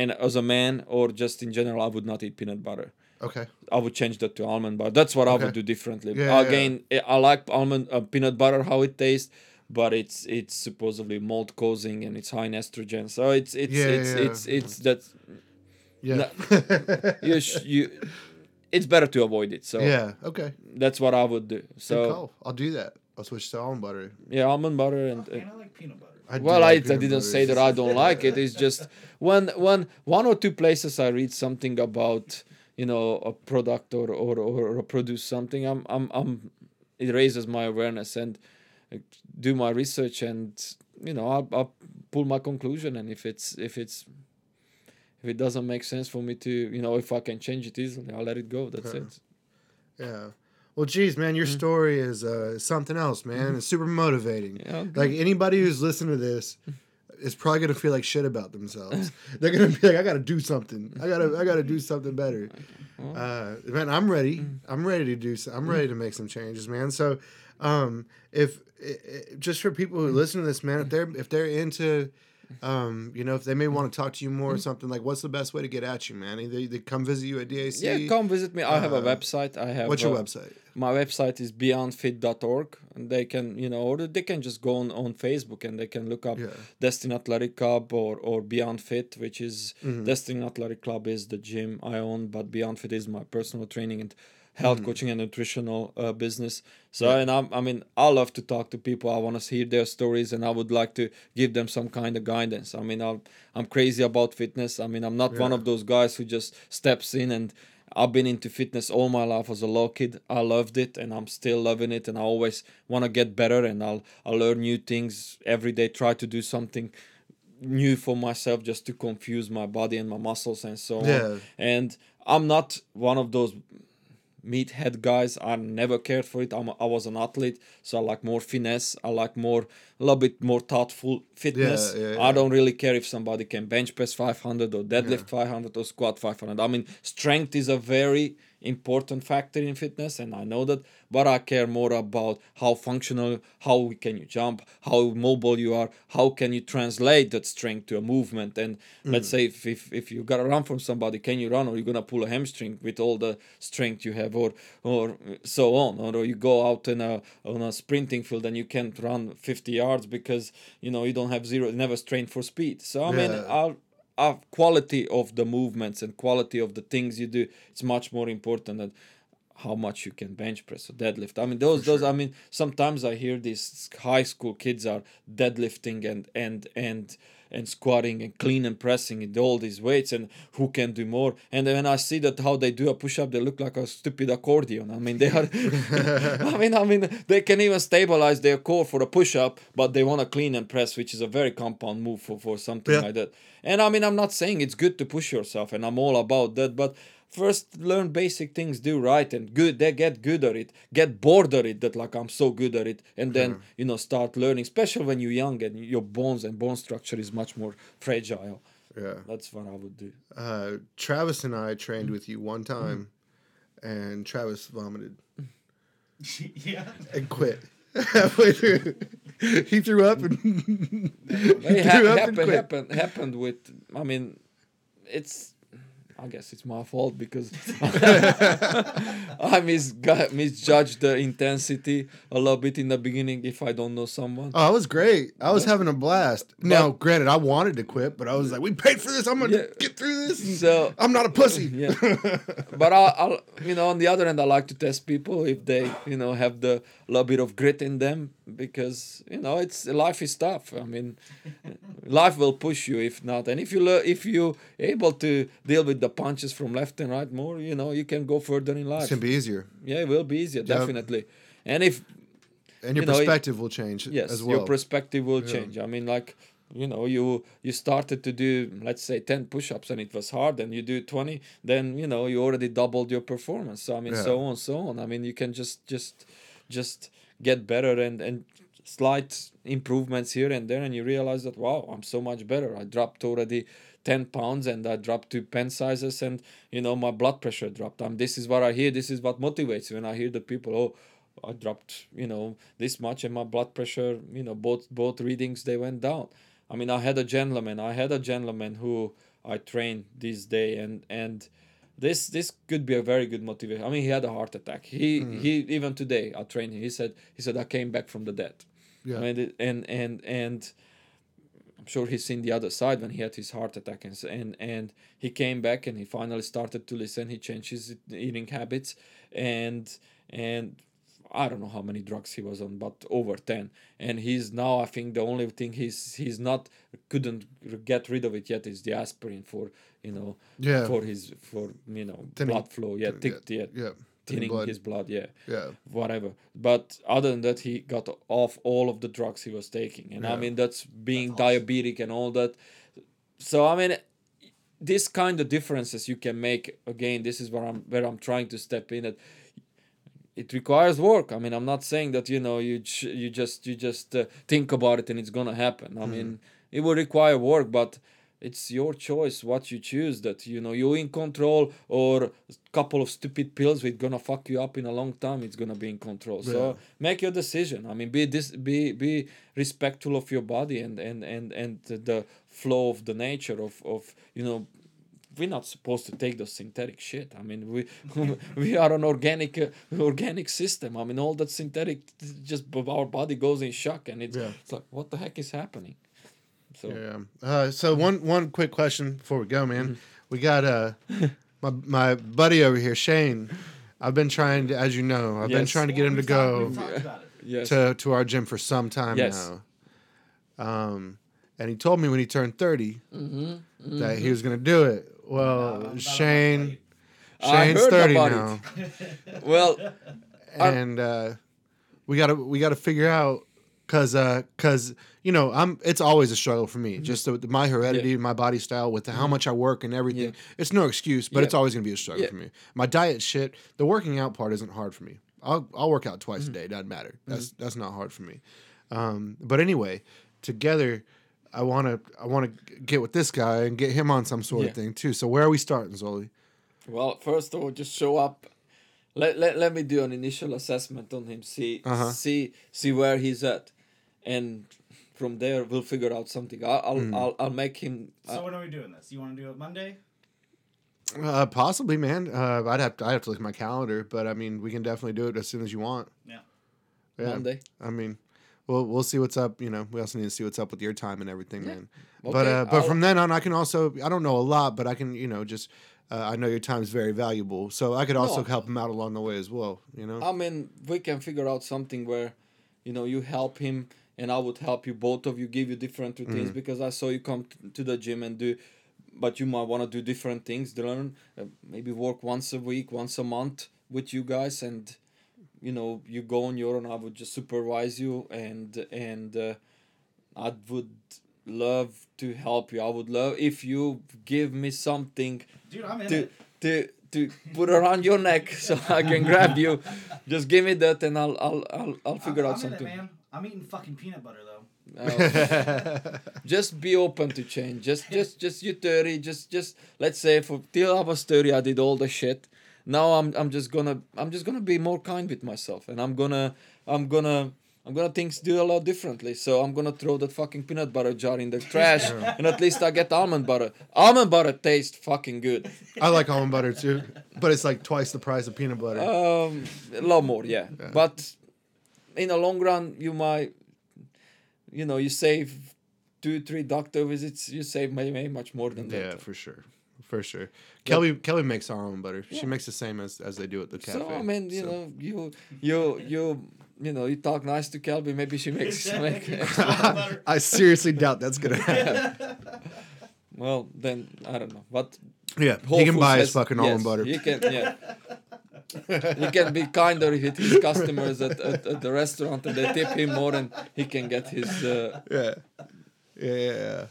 Speaker 3: and as a man or just in general, I would not eat peanut butter.
Speaker 1: Okay.
Speaker 3: I would change that to almond butter. That's what I would do differently.
Speaker 1: Yeah, yeah,
Speaker 3: Again, I I like almond uh, peanut butter how it tastes, but it's it's supposedly mold causing and it's high in estrogen. So it's it's
Speaker 1: Yeah,
Speaker 3: it's,
Speaker 1: yeah.
Speaker 3: it's it's that
Speaker 1: Yeah. [LAUGHS]
Speaker 3: you sh- you it's better to avoid it. So
Speaker 1: yeah. Okay.
Speaker 3: that's what I would do. So.
Speaker 1: I'll do that. I'll switch to almond butter.
Speaker 3: yeah, almond butter and.
Speaker 2: Okay,
Speaker 3: uh,
Speaker 2: I like peanut butter.
Speaker 1: I
Speaker 3: well,
Speaker 1: like
Speaker 3: I, I didn't say that I don't like it. It's just when when one or two places I read something about you know a product or or, or, or produce something, I'm I'm I'm it raises my awareness and uh, do my research and you know I'll, I'll pull my conclusion and if it's if it's if it doesn't make sense for me to you know if I can change it easily, I'll let it go. That's
Speaker 1: Okay.
Speaker 3: it.
Speaker 1: Yeah. Well, geez, man,
Speaker 3: Mm-hmm.
Speaker 1: your story is uh, something else, man. It's super motivating.
Speaker 3: Yeah.
Speaker 1: Like anybody who's listening to this is probably gonna feel like shit about themselves. [LAUGHS] They're gonna be like, I gotta do something. I gotta, I gotta do something better. Uh, man, I'm ready.
Speaker 3: Mm.
Speaker 1: I'm ready to do. So, I'm ready to make some changes, man. So, um, if i i just for people
Speaker 3: Mm.
Speaker 1: who listen to this, man, if they're if they're into um, you know, if they may want to talk to you more or something, like what's the best way to get at you, man? Either they come visit you at DAC.
Speaker 3: Yeah, come visit me. I have a
Speaker 1: Uh,
Speaker 3: website. I have
Speaker 1: What's your
Speaker 3: uh,
Speaker 1: website?
Speaker 3: my website is beyondfit.org and they can you know or they can just go on, on facebook and they can look up
Speaker 1: Yeah.
Speaker 3: destin athletic club or, or beyond fit which is
Speaker 1: Mhm.
Speaker 3: destin athletic club is the gym i own but beyond fit is my personal training and health coaching and nutritional uh, business. So and I'm, i mean i love to talk to people. I want to hear their stories and i would like to give them some kind of guidance. I mean i i'm crazy about fitness. I mean i'm not one of those guys who just steps in and I've been into fitness all my life as a little kid. I loved it and I'm still loving it and I always want to get better and I'll I'll learn new things every day, try to do something new for myself just to confuse my body and my muscles and so on.
Speaker 1: Yeah.
Speaker 3: And I'm not one of those meathead guys. I never cared for it. I'm, I was an athlete, so I like more finesse. I like more, a little bit more thoughtful fitness.
Speaker 1: yeah, yeah.
Speaker 3: I don't really care if somebody can bench press 500 or deadlift 500 or squat 500. I mean, strength is a very important factor in fitness and i know that but i care more about how functional how can you jump how mobile you are how can you translate that strength to a movement. And mm. let's say if, if if you gotta run from somebody can you run or you're gonna pull a hamstring with all the strength you have or or so on or you go out in a on a sprinting field and you can't run 50 yards because you know you don't have zero never trained for speed. So i mean
Speaker 1: Yeah.
Speaker 3: Our quality of the movements and quality of the things you do it's much more important than how much you can bench press or deadlift. I mean those those I mean sometimes I hear these high school kids are deadlifting and and and and squatting and clean and pressing and all these weights and who can do more and then when I see that how they do a push up they look like a stupid accordion. I mean they are [LAUGHS] I mean I mean they can even stabilize their core for a push up but they want to clean and press which is a very compound move for for something
Speaker 1: Yeah.
Speaker 3: like that. And I mean I'm not saying it's good to push yourself and I'm all about that but first learn basic things do right and good they get good at it get bored at it that like i'm so good at it and then hmm. you know start learning especially when you're young and your bones and bone structure is much more fragile
Speaker 1: Yeah.
Speaker 3: that's what i would do
Speaker 1: Uh, Travis and I trained mm. with you one mm. time, and Travis vomited [LAUGHS]
Speaker 2: yeah.
Speaker 1: and quit halfway through. he threw up and [LAUGHS]
Speaker 3: it
Speaker 1: threw
Speaker 3: ha-
Speaker 1: up and
Speaker 3: happened,
Speaker 1: quit.
Speaker 3: happened happened with i mean it's I guess it's my fault because [LAUGHS] I misgu- misjudged the intensity a little bit in the beginning if I don't know someone.
Speaker 1: Oh, it was great. I was having a blast. now, granted, I wanted to quit, but I was like, "We paid for this. I'm gonna
Speaker 3: Yeah.
Speaker 1: get through this.
Speaker 3: So
Speaker 1: I'm not a pussy." [LAUGHS]
Speaker 3: yeah but I, I'll you know on the other hand I like to test people if they you know have the little bit of grit in them because you know it's life is tough I mean [LAUGHS] life will push you if not and if you lear- if you able to deal with the punches from left and right more you know you can go further in
Speaker 1: It's
Speaker 3: life.
Speaker 1: gonna be easier,
Speaker 3: yeah it will be easier definitely. And if
Speaker 1: and your
Speaker 3: You know, it-
Speaker 1: perspective will change
Speaker 3: yes
Speaker 1: as well.
Speaker 3: your perspective will
Speaker 1: Yeah.
Speaker 3: change. I mean like you know you you started to do let's say 10 push-ups and it was hard and you do 20 then you know you already doubled your performance. So i mean so
Speaker 1: Yeah.
Speaker 3: on so on. I mean you can just just just get better and and slight improvements here and there and you realize that wow i'm so much better. I dropped already 10 pounds and i dropped two pen sizes and you know my blood pressure dropped um, this is what i hear this is what motivates when i hear the people oh I dropped, you know, this much, and my blood pressure, you know, both both readings they went down. I mean, I had a gentleman. I had a gentleman who I trained this day, and and this this could be a very good motivation. I mean, he had a heart attack. He he even today I trained him. He said he said I came back from the dead.
Speaker 1: Yeah.
Speaker 3: I mean, and and and I'm sure he's seen the other side when he had his heart attack and and and he came back and he finally started to listen. He changed his eating habits and and I don't know how many drugs he was on, but over ten. And he's now I think the only thing he's he's not couldn't get rid of it yet is the aspirin for you know
Speaker 1: Yeah.
Speaker 3: for his for you know
Speaker 1: Thinning-
Speaker 3: blood flow yeah thick yeah,
Speaker 1: yeah,
Speaker 3: thinning
Speaker 1: blood.
Speaker 3: his blood yeah
Speaker 1: yeah.
Speaker 3: whatever. But other than that, he got off all of the drugs he was taking, and I mean that's being
Speaker 2: That's awesome.
Speaker 3: diabetic and all that. So I mean, this kind of differences you can make. Again, this is where I'm where I'm trying to step in. It it requires work. I mean, I'm not saying that you know you j- you just you just uh, think about it and it's gonna happen. I mean, it will require work, but it's your choice what you choose that you know you're in control or a couple of stupid pills which gonna fuck you up in a long time it's gonna be in control
Speaker 1: Yeah.
Speaker 3: so make your decision i mean be this be be respectful of your body and and and and the flow of the nature of of you know we're not supposed to take those synthetic shit. I mean, we [LAUGHS] we are an organic uh, organic system. I mean, all that synthetic, just our body goes in shock, and it's,
Speaker 1: Yeah.
Speaker 3: it's like, what the heck is happening? So
Speaker 1: Yeah. Uh, so one one quick question before we go, man.
Speaker 3: Mm-hmm.
Speaker 1: We got uh [LAUGHS] my my buddy over here, Shane. I've been trying to, as you know, I've been trying to get him to go
Speaker 2: we've talked about it.
Speaker 3: yes,
Speaker 1: to to our gym for some time
Speaker 3: Yes.
Speaker 1: now. Um, and he told me when he turned 30
Speaker 3: Mm-hmm.
Speaker 1: that he was gonna do it. Well,
Speaker 2: about on
Speaker 1: Shane,
Speaker 2: my plate.
Speaker 3: I
Speaker 1: Shane's thirty now,
Speaker 3: well, [LAUGHS]
Speaker 1: and uh, we gotta we gotta figure out because uh, cause you know I'm it's always a struggle for
Speaker 3: Mm-hmm.
Speaker 1: me. Just the, my heredity, my body style, with how much I work and everything. It's no excuse, but
Speaker 3: Yeah.
Speaker 1: it's always gonna be a struggle
Speaker 3: Yeah.
Speaker 1: for me. My diet shit, the working out part isn't hard for me. I'll I'll work out twice
Speaker 3: Mm-hmm.
Speaker 1: a day. Doesn't matter. That's that's not hard for me. Um, but anyway, together. I want to I want to get with this guy and get him on some sort
Speaker 3: Yeah.
Speaker 1: of thing too. So where are we starting, Zoli?
Speaker 3: well, first of all, just show up let, let, let me do an initial assessment on him see
Speaker 1: Uh-huh.
Speaker 3: see see where he's at and from there we'll figure out something i'll i'll,
Speaker 1: Mm.
Speaker 3: I'll, I'll make him
Speaker 2: So when are we doing this? You want to do it Monday?
Speaker 1: Uh, possibly, man. Uh, I'd have to. I have to look at my calendar, but I mean, we can definitely do it as soon as you want.
Speaker 2: Yeah.
Speaker 1: Yeah.
Speaker 3: monday
Speaker 1: I mean, we'll we'll see what's up. You know, we also need to see what's up with your time and everything,
Speaker 3: Yeah.
Speaker 1: man. but
Speaker 3: Okay,
Speaker 1: uh, but
Speaker 3: I'll-
Speaker 1: from then on, I can also. I don't know a lot, but I can. You know, just. Uh, I know your time is very valuable, so I could also
Speaker 3: No.
Speaker 1: help him out along the way as well. You know.
Speaker 3: I mean, we can figure out something where, you know, you help him and I would help you. Both of you give you different routines because I saw you come t- to the gym and do, but you might want to do different things. Learn, uh, maybe work once a week, once a month with you guys, and you know, you go on your own. I would just supervise you, and and uh, I would love to help you. I would love if you give me something
Speaker 2: Dude, I'm in
Speaker 3: to to to put around your neck so I can grab you. [LAUGHS] Just give me that and I'll I'll I'll, I'll figure
Speaker 2: I'm,
Speaker 3: out
Speaker 2: I'm in it,
Speaker 3: something.
Speaker 2: Man. I'm eating fucking peanut butter though.
Speaker 3: Uh, [LAUGHS] just be open to change. Just just just you thirty. Just just let's say for till I was thirty, I did all the shit. Now I'm I'm just gonna I'm just gonna be more kind with myself, and I'm gonna I'm gonna. I'm gonna things do a lot differently, so I'm gonna throw that fucking peanut butter jar in the [LAUGHS] trash, and at least I get almond butter. Almond butter tastes fucking good.
Speaker 1: I like almond butter too, but it's like twice the price of peanut butter.
Speaker 3: Um, a lot more, yeah. But in the long run, you might, you know, you save two, three doctor visits. You save maybe much more than
Speaker 1: yeah,
Speaker 3: that.
Speaker 1: for sure, for sure. Kelly Kelly makes her almond butter. She makes the same as as they do at the cafe.
Speaker 3: So I mean, you
Speaker 1: so.
Speaker 3: know, you, you, you, you know, you talk nice to Kelby. Maybe she makes [LAUGHS] make. [LAUGHS]
Speaker 1: I seriously doubt that's gonna [LAUGHS] happen.
Speaker 3: well, then I don't know, but
Speaker 1: Yeah,
Speaker 3: Whole
Speaker 1: he can
Speaker 3: Foods
Speaker 1: buy his fucking
Speaker 3: yes,
Speaker 1: almond butter.
Speaker 3: He can, yeah. [LAUGHS] he can be kinder with his customers at, at, at the restaurant, and they tip him more, and he can get his. Uh,
Speaker 1: Yeah. Yeah, yeah, yeah.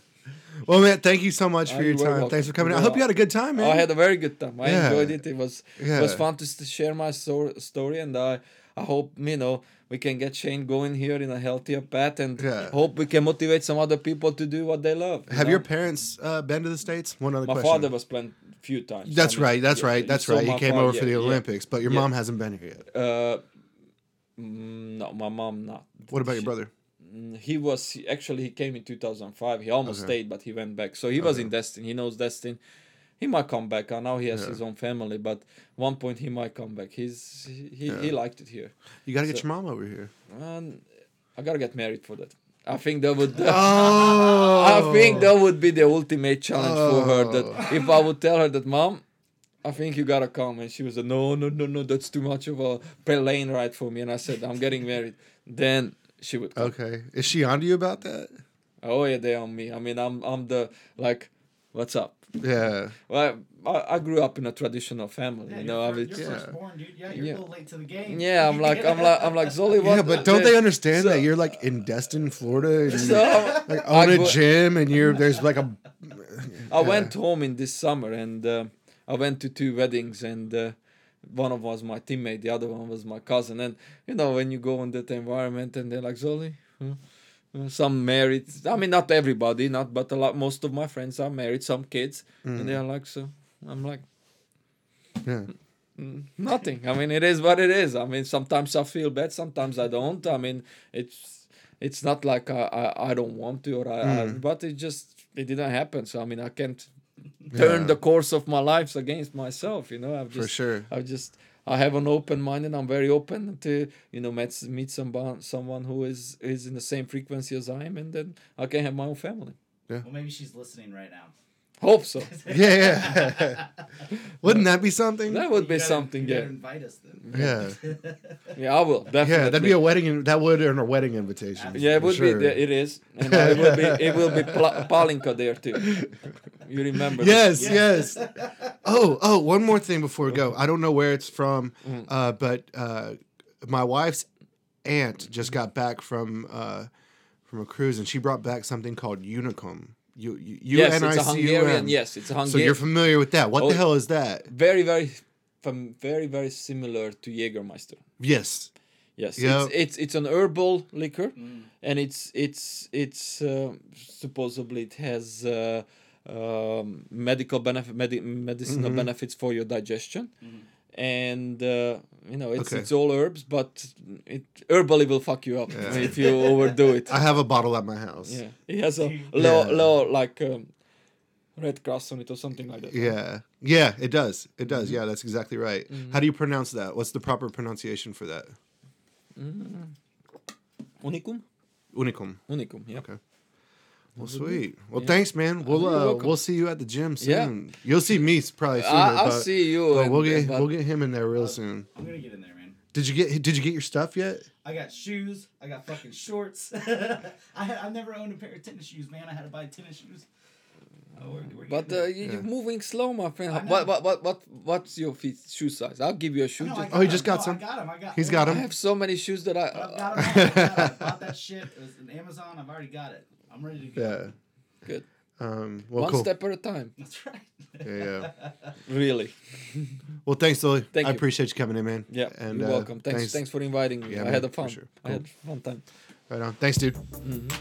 Speaker 1: Well, man, thank you so much for
Speaker 3: Oh,
Speaker 1: your time. Thanks for
Speaker 3: welcome.
Speaker 1: coming. I hope you had a good time, man.
Speaker 3: I had a very good time. I
Speaker 1: Yeah.
Speaker 3: enjoyed it. It was
Speaker 1: Yeah.
Speaker 3: it was fun to share my so- story, and I I hope you know we can get Shane going here in a healthier path, and
Speaker 1: Yeah.
Speaker 3: hope we can motivate some other people to do what they love. you
Speaker 1: Have
Speaker 3: know?
Speaker 1: your parents uh, been to the states? One other
Speaker 3: my
Speaker 1: question.
Speaker 3: father was playing few times.
Speaker 1: That's
Speaker 3: I mean,
Speaker 1: right. That's
Speaker 3: yeah,
Speaker 1: right. That's right. He came over for
Speaker 3: yeah,
Speaker 1: the
Speaker 3: yeah.
Speaker 1: Olympics, but your
Speaker 3: Yeah.
Speaker 1: mom hasn't been here yet.
Speaker 3: Uh, mm, no, my mom not.
Speaker 1: What about your brother?
Speaker 3: Mm, He was he, actually he came in 2005. He almost
Speaker 1: Okay.
Speaker 3: stayed, but he went back. So he was
Speaker 1: Okay.
Speaker 3: in Destin. He knows Destin. He might come back. I know he has
Speaker 1: Yeah.
Speaker 3: his own family, but one point he might come back. He's he, he, he liked it here.
Speaker 1: You got to get your mom over here.
Speaker 3: And I gotta get married for that. I think that would. [LAUGHS]
Speaker 1: Oh,
Speaker 3: I think that would be the ultimate challenge for her.
Speaker 1: Oh.
Speaker 3: That if I would tell her that, mom, I think you gotta come, and she was like, no, no, no, no, that's too much of a plane ride for me. And I said, I'm getting married. Then she would. Come.
Speaker 1: Okay. Is she on to you about that?
Speaker 3: Oh yeah, they on me. I mean, I'm I'm the like, what's up?
Speaker 1: Yeah.
Speaker 3: Well, I, I grew up in a traditional family.
Speaker 2: Yeah,
Speaker 3: you
Speaker 2: you're,
Speaker 3: know, I mean,
Speaker 2: you're
Speaker 1: Yeah.
Speaker 2: firstborn, dude. Yeah, you're
Speaker 3: Yeah.
Speaker 2: a little late to the game.
Speaker 3: yeah, I'm like, I'm like, I'm like, Zoli, what?
Speaker 1: Yeah, but don't they understand
Speaker 3: so-
Speaker 1: that you're like in Destin, Florida, and [LAUGHS] you
Speaker 3: So
Speaker 1: like
Speaker 3: I
Speaker 1: own a gym, and you're there's like a.
Speaker 3: I went home in this summer and uh, I went to two weddings and uh, one of them was my teammate, the other one was my cousin. And you know when you go in that environment and they're like Zoli, huh? Some married. I mean not everybody, not but a lot. Most of my friends are married, some kids, and they're like so. I'm like
Speaker 1: Yeah.
Speaker 3: "Mm, nothing. I mean it is what it is. I mean sometimes I feel bad, sometimes I don't. I mean it's it's not like I I, I don't want to or I, I
Speaker 1: Mm.
Speaker 3: but it just it didn't happen. So I mean I can't turn
Speaker 1: Yeah.
Speaker 3: the course of my life against myself. You know, I've
Speaker 1: For
Speaker 3: just
Speaker 1: sure.
Speaker 3: I just I have an open mind and I'm very open to you know meet meet someone someone who is is in the same frequency as I am, and then I can have my own family. Yeah.
Speaker 2: Well, maybe she's listening right now.
Speaker 3: Hope so. [LAUGHS]
Speaker 1: Yeah, yeah. Wouldn't that be something?
Speaker 3: That would
Speaker 2: You
Speaker 3: be
Speaker 2: gotta-
Speaker 3: something.
Speaker 2: You
Speaker 3: Yeah,
Speaker 2: invite us then.
Speaker 1: Yeah. [LAUGHS]
Speaker 3: yeah, I will definitely.
Speaker 1: Yeah, that'd be a wedding. in- That would earn a wedding invitation.
Speaker 3: Yeah, it would
Speaker 1: sure.
Speaker 3: be. It is, and it will be. It will be pla- [LAUGHS] Pálinka there too. You remember?
Speaker 1: Yes,
Speaker 2: Yes.
Speaker 1: yes. Oh, oh, one more thing before we go. I don't know where it's from,
Speaker 3: Mm.
Speaker 1: uh, but uh, my wife's aunt just got back from uh, from a cruise, and she brought back something called Unicum. U U
Speaker 3: Yes, it's a
Speaker 1: U-N-I-C-U-M.
Speaker 3: Hungarian. Yes, it's a Hungarian.
Speaker 1: So you're familiar with that? What
Speaker 3: Oh,
Speaker 1: the hell is that?
Speaker 3: very, very, from very, very similar to Jägermeister.
Speaker 1: Yes.
Speaker 3: Yes,
Speaker 1: Yeah.
Speaker 3: it's, it's it's an herbal liquor,
Speaker 2: Mm.
Speaker 3: and it's it's it's uh, supposedly it has uh, um, medical benefit, medi- medicinal
Speaker 1: Mhm.
Speaker 3: benefits for your digestion, and uh, you know it's
Speaker 1: Okay.
Speaker 3: it's all herbs, but it herbally will fuck you up
Speaker 1: Yeah.
Speaker 3: if you overdo it.
Speaker 1: I have a bottle at my house.
Speaker 3: Yeah, it has a low,
Speaker 1: Yeah.
Speaker 3: low like um, red cross on it or something like that.
Speaker 1: Yeah. Yeah, it does. It does.
Speaker 3: Mm-hmm.
Speaker 1: Yeah, that's exactly right. How do you pronounce that? What's the proper pronunciation for that?
Speaker 3: Unicum.
Speaker 1: Unicum.
Speaker 3: Unicum. Yeah.
Speaker 1: Okay. Well, sweet. Well,
Speaker 3: Yeah.
Speaker 1: thanks, man. We'll uh, we'll see you at the gym soon.
Speaker 3: Yeah.
Speaker 1: You'll see me probably sooner.
Speaker 3: I, I'll
Speaker 1: but,
Speaker 3: see you.
Speaker 1: but we'll get
Speaker 3: but-
Speaker 1: we'll get him in there real soon.
Speaker 2: I'm gonna get in there, man.
Speaker 1: Did you get Did you get your stuff yet?
Speaker 2: I got shoes. I got fucking shorts. [LAUGHS] I had, I've never owned a pair of tennis shoes, man. I had to buy tennis shoes. Oh, we're, we're
Speaker 3: But uh,
Speaker 2: there.
Speaker 3: you,
Speaker 1: Yeah.
Speaker 3: you're moving slow, my friend. What, what, what, what, what's your feet shoe size? I'll give you a shoe.
Speaker 2: No,
Speaker 3: just-
Speaker 1: Oh, he
Speaker 2: 'em.
Speaker 1: just got
Speaker 2: No,
Speaker 1: some?
Speaker 2: I got 'em. I got.
Speaker 1: He's got
Speaker 3: I
Speaker 1: 'em.
Speaker 3: have so many shoes that I.
Speaker 2: I've got 'em [LAUGHS] all. I bought that shit. It was an Amazon. I've already got it. I'm ready to go.
Speaker 1: Yeah.
Speaker 3: Good.
Speaker 1: Um. Well,
Speaker 3: One
Speaker 1: cool.
Speaker 3: step at a time.
Speaker 2: That's right.
Speaker 1: Yeah, yeah. [LAUGHS]
Speaker 3: Really.
Speaker 1: Well, thanks, Zoe.
Speaker 3: Thank
Speaker 1: I
Speaker 3: you.
Speaker 1: appreciate you coming in, man.
Speaker 3: Yeah.
Speaker 1: And
Speaker 3: you're
Speaker 1: uh,
Speaker 3: welcome. Thanks, thanks. for inviting me.
Speaker 1: Yeah,
Speaker 3: I
Speaker 1: man,
Speaker 3: had a fun.
Speaker 1: sure.
Speaker 3: I had fun time.
Speaker 1: Right on. Thanks, dude.
Speaker 3: Mhm.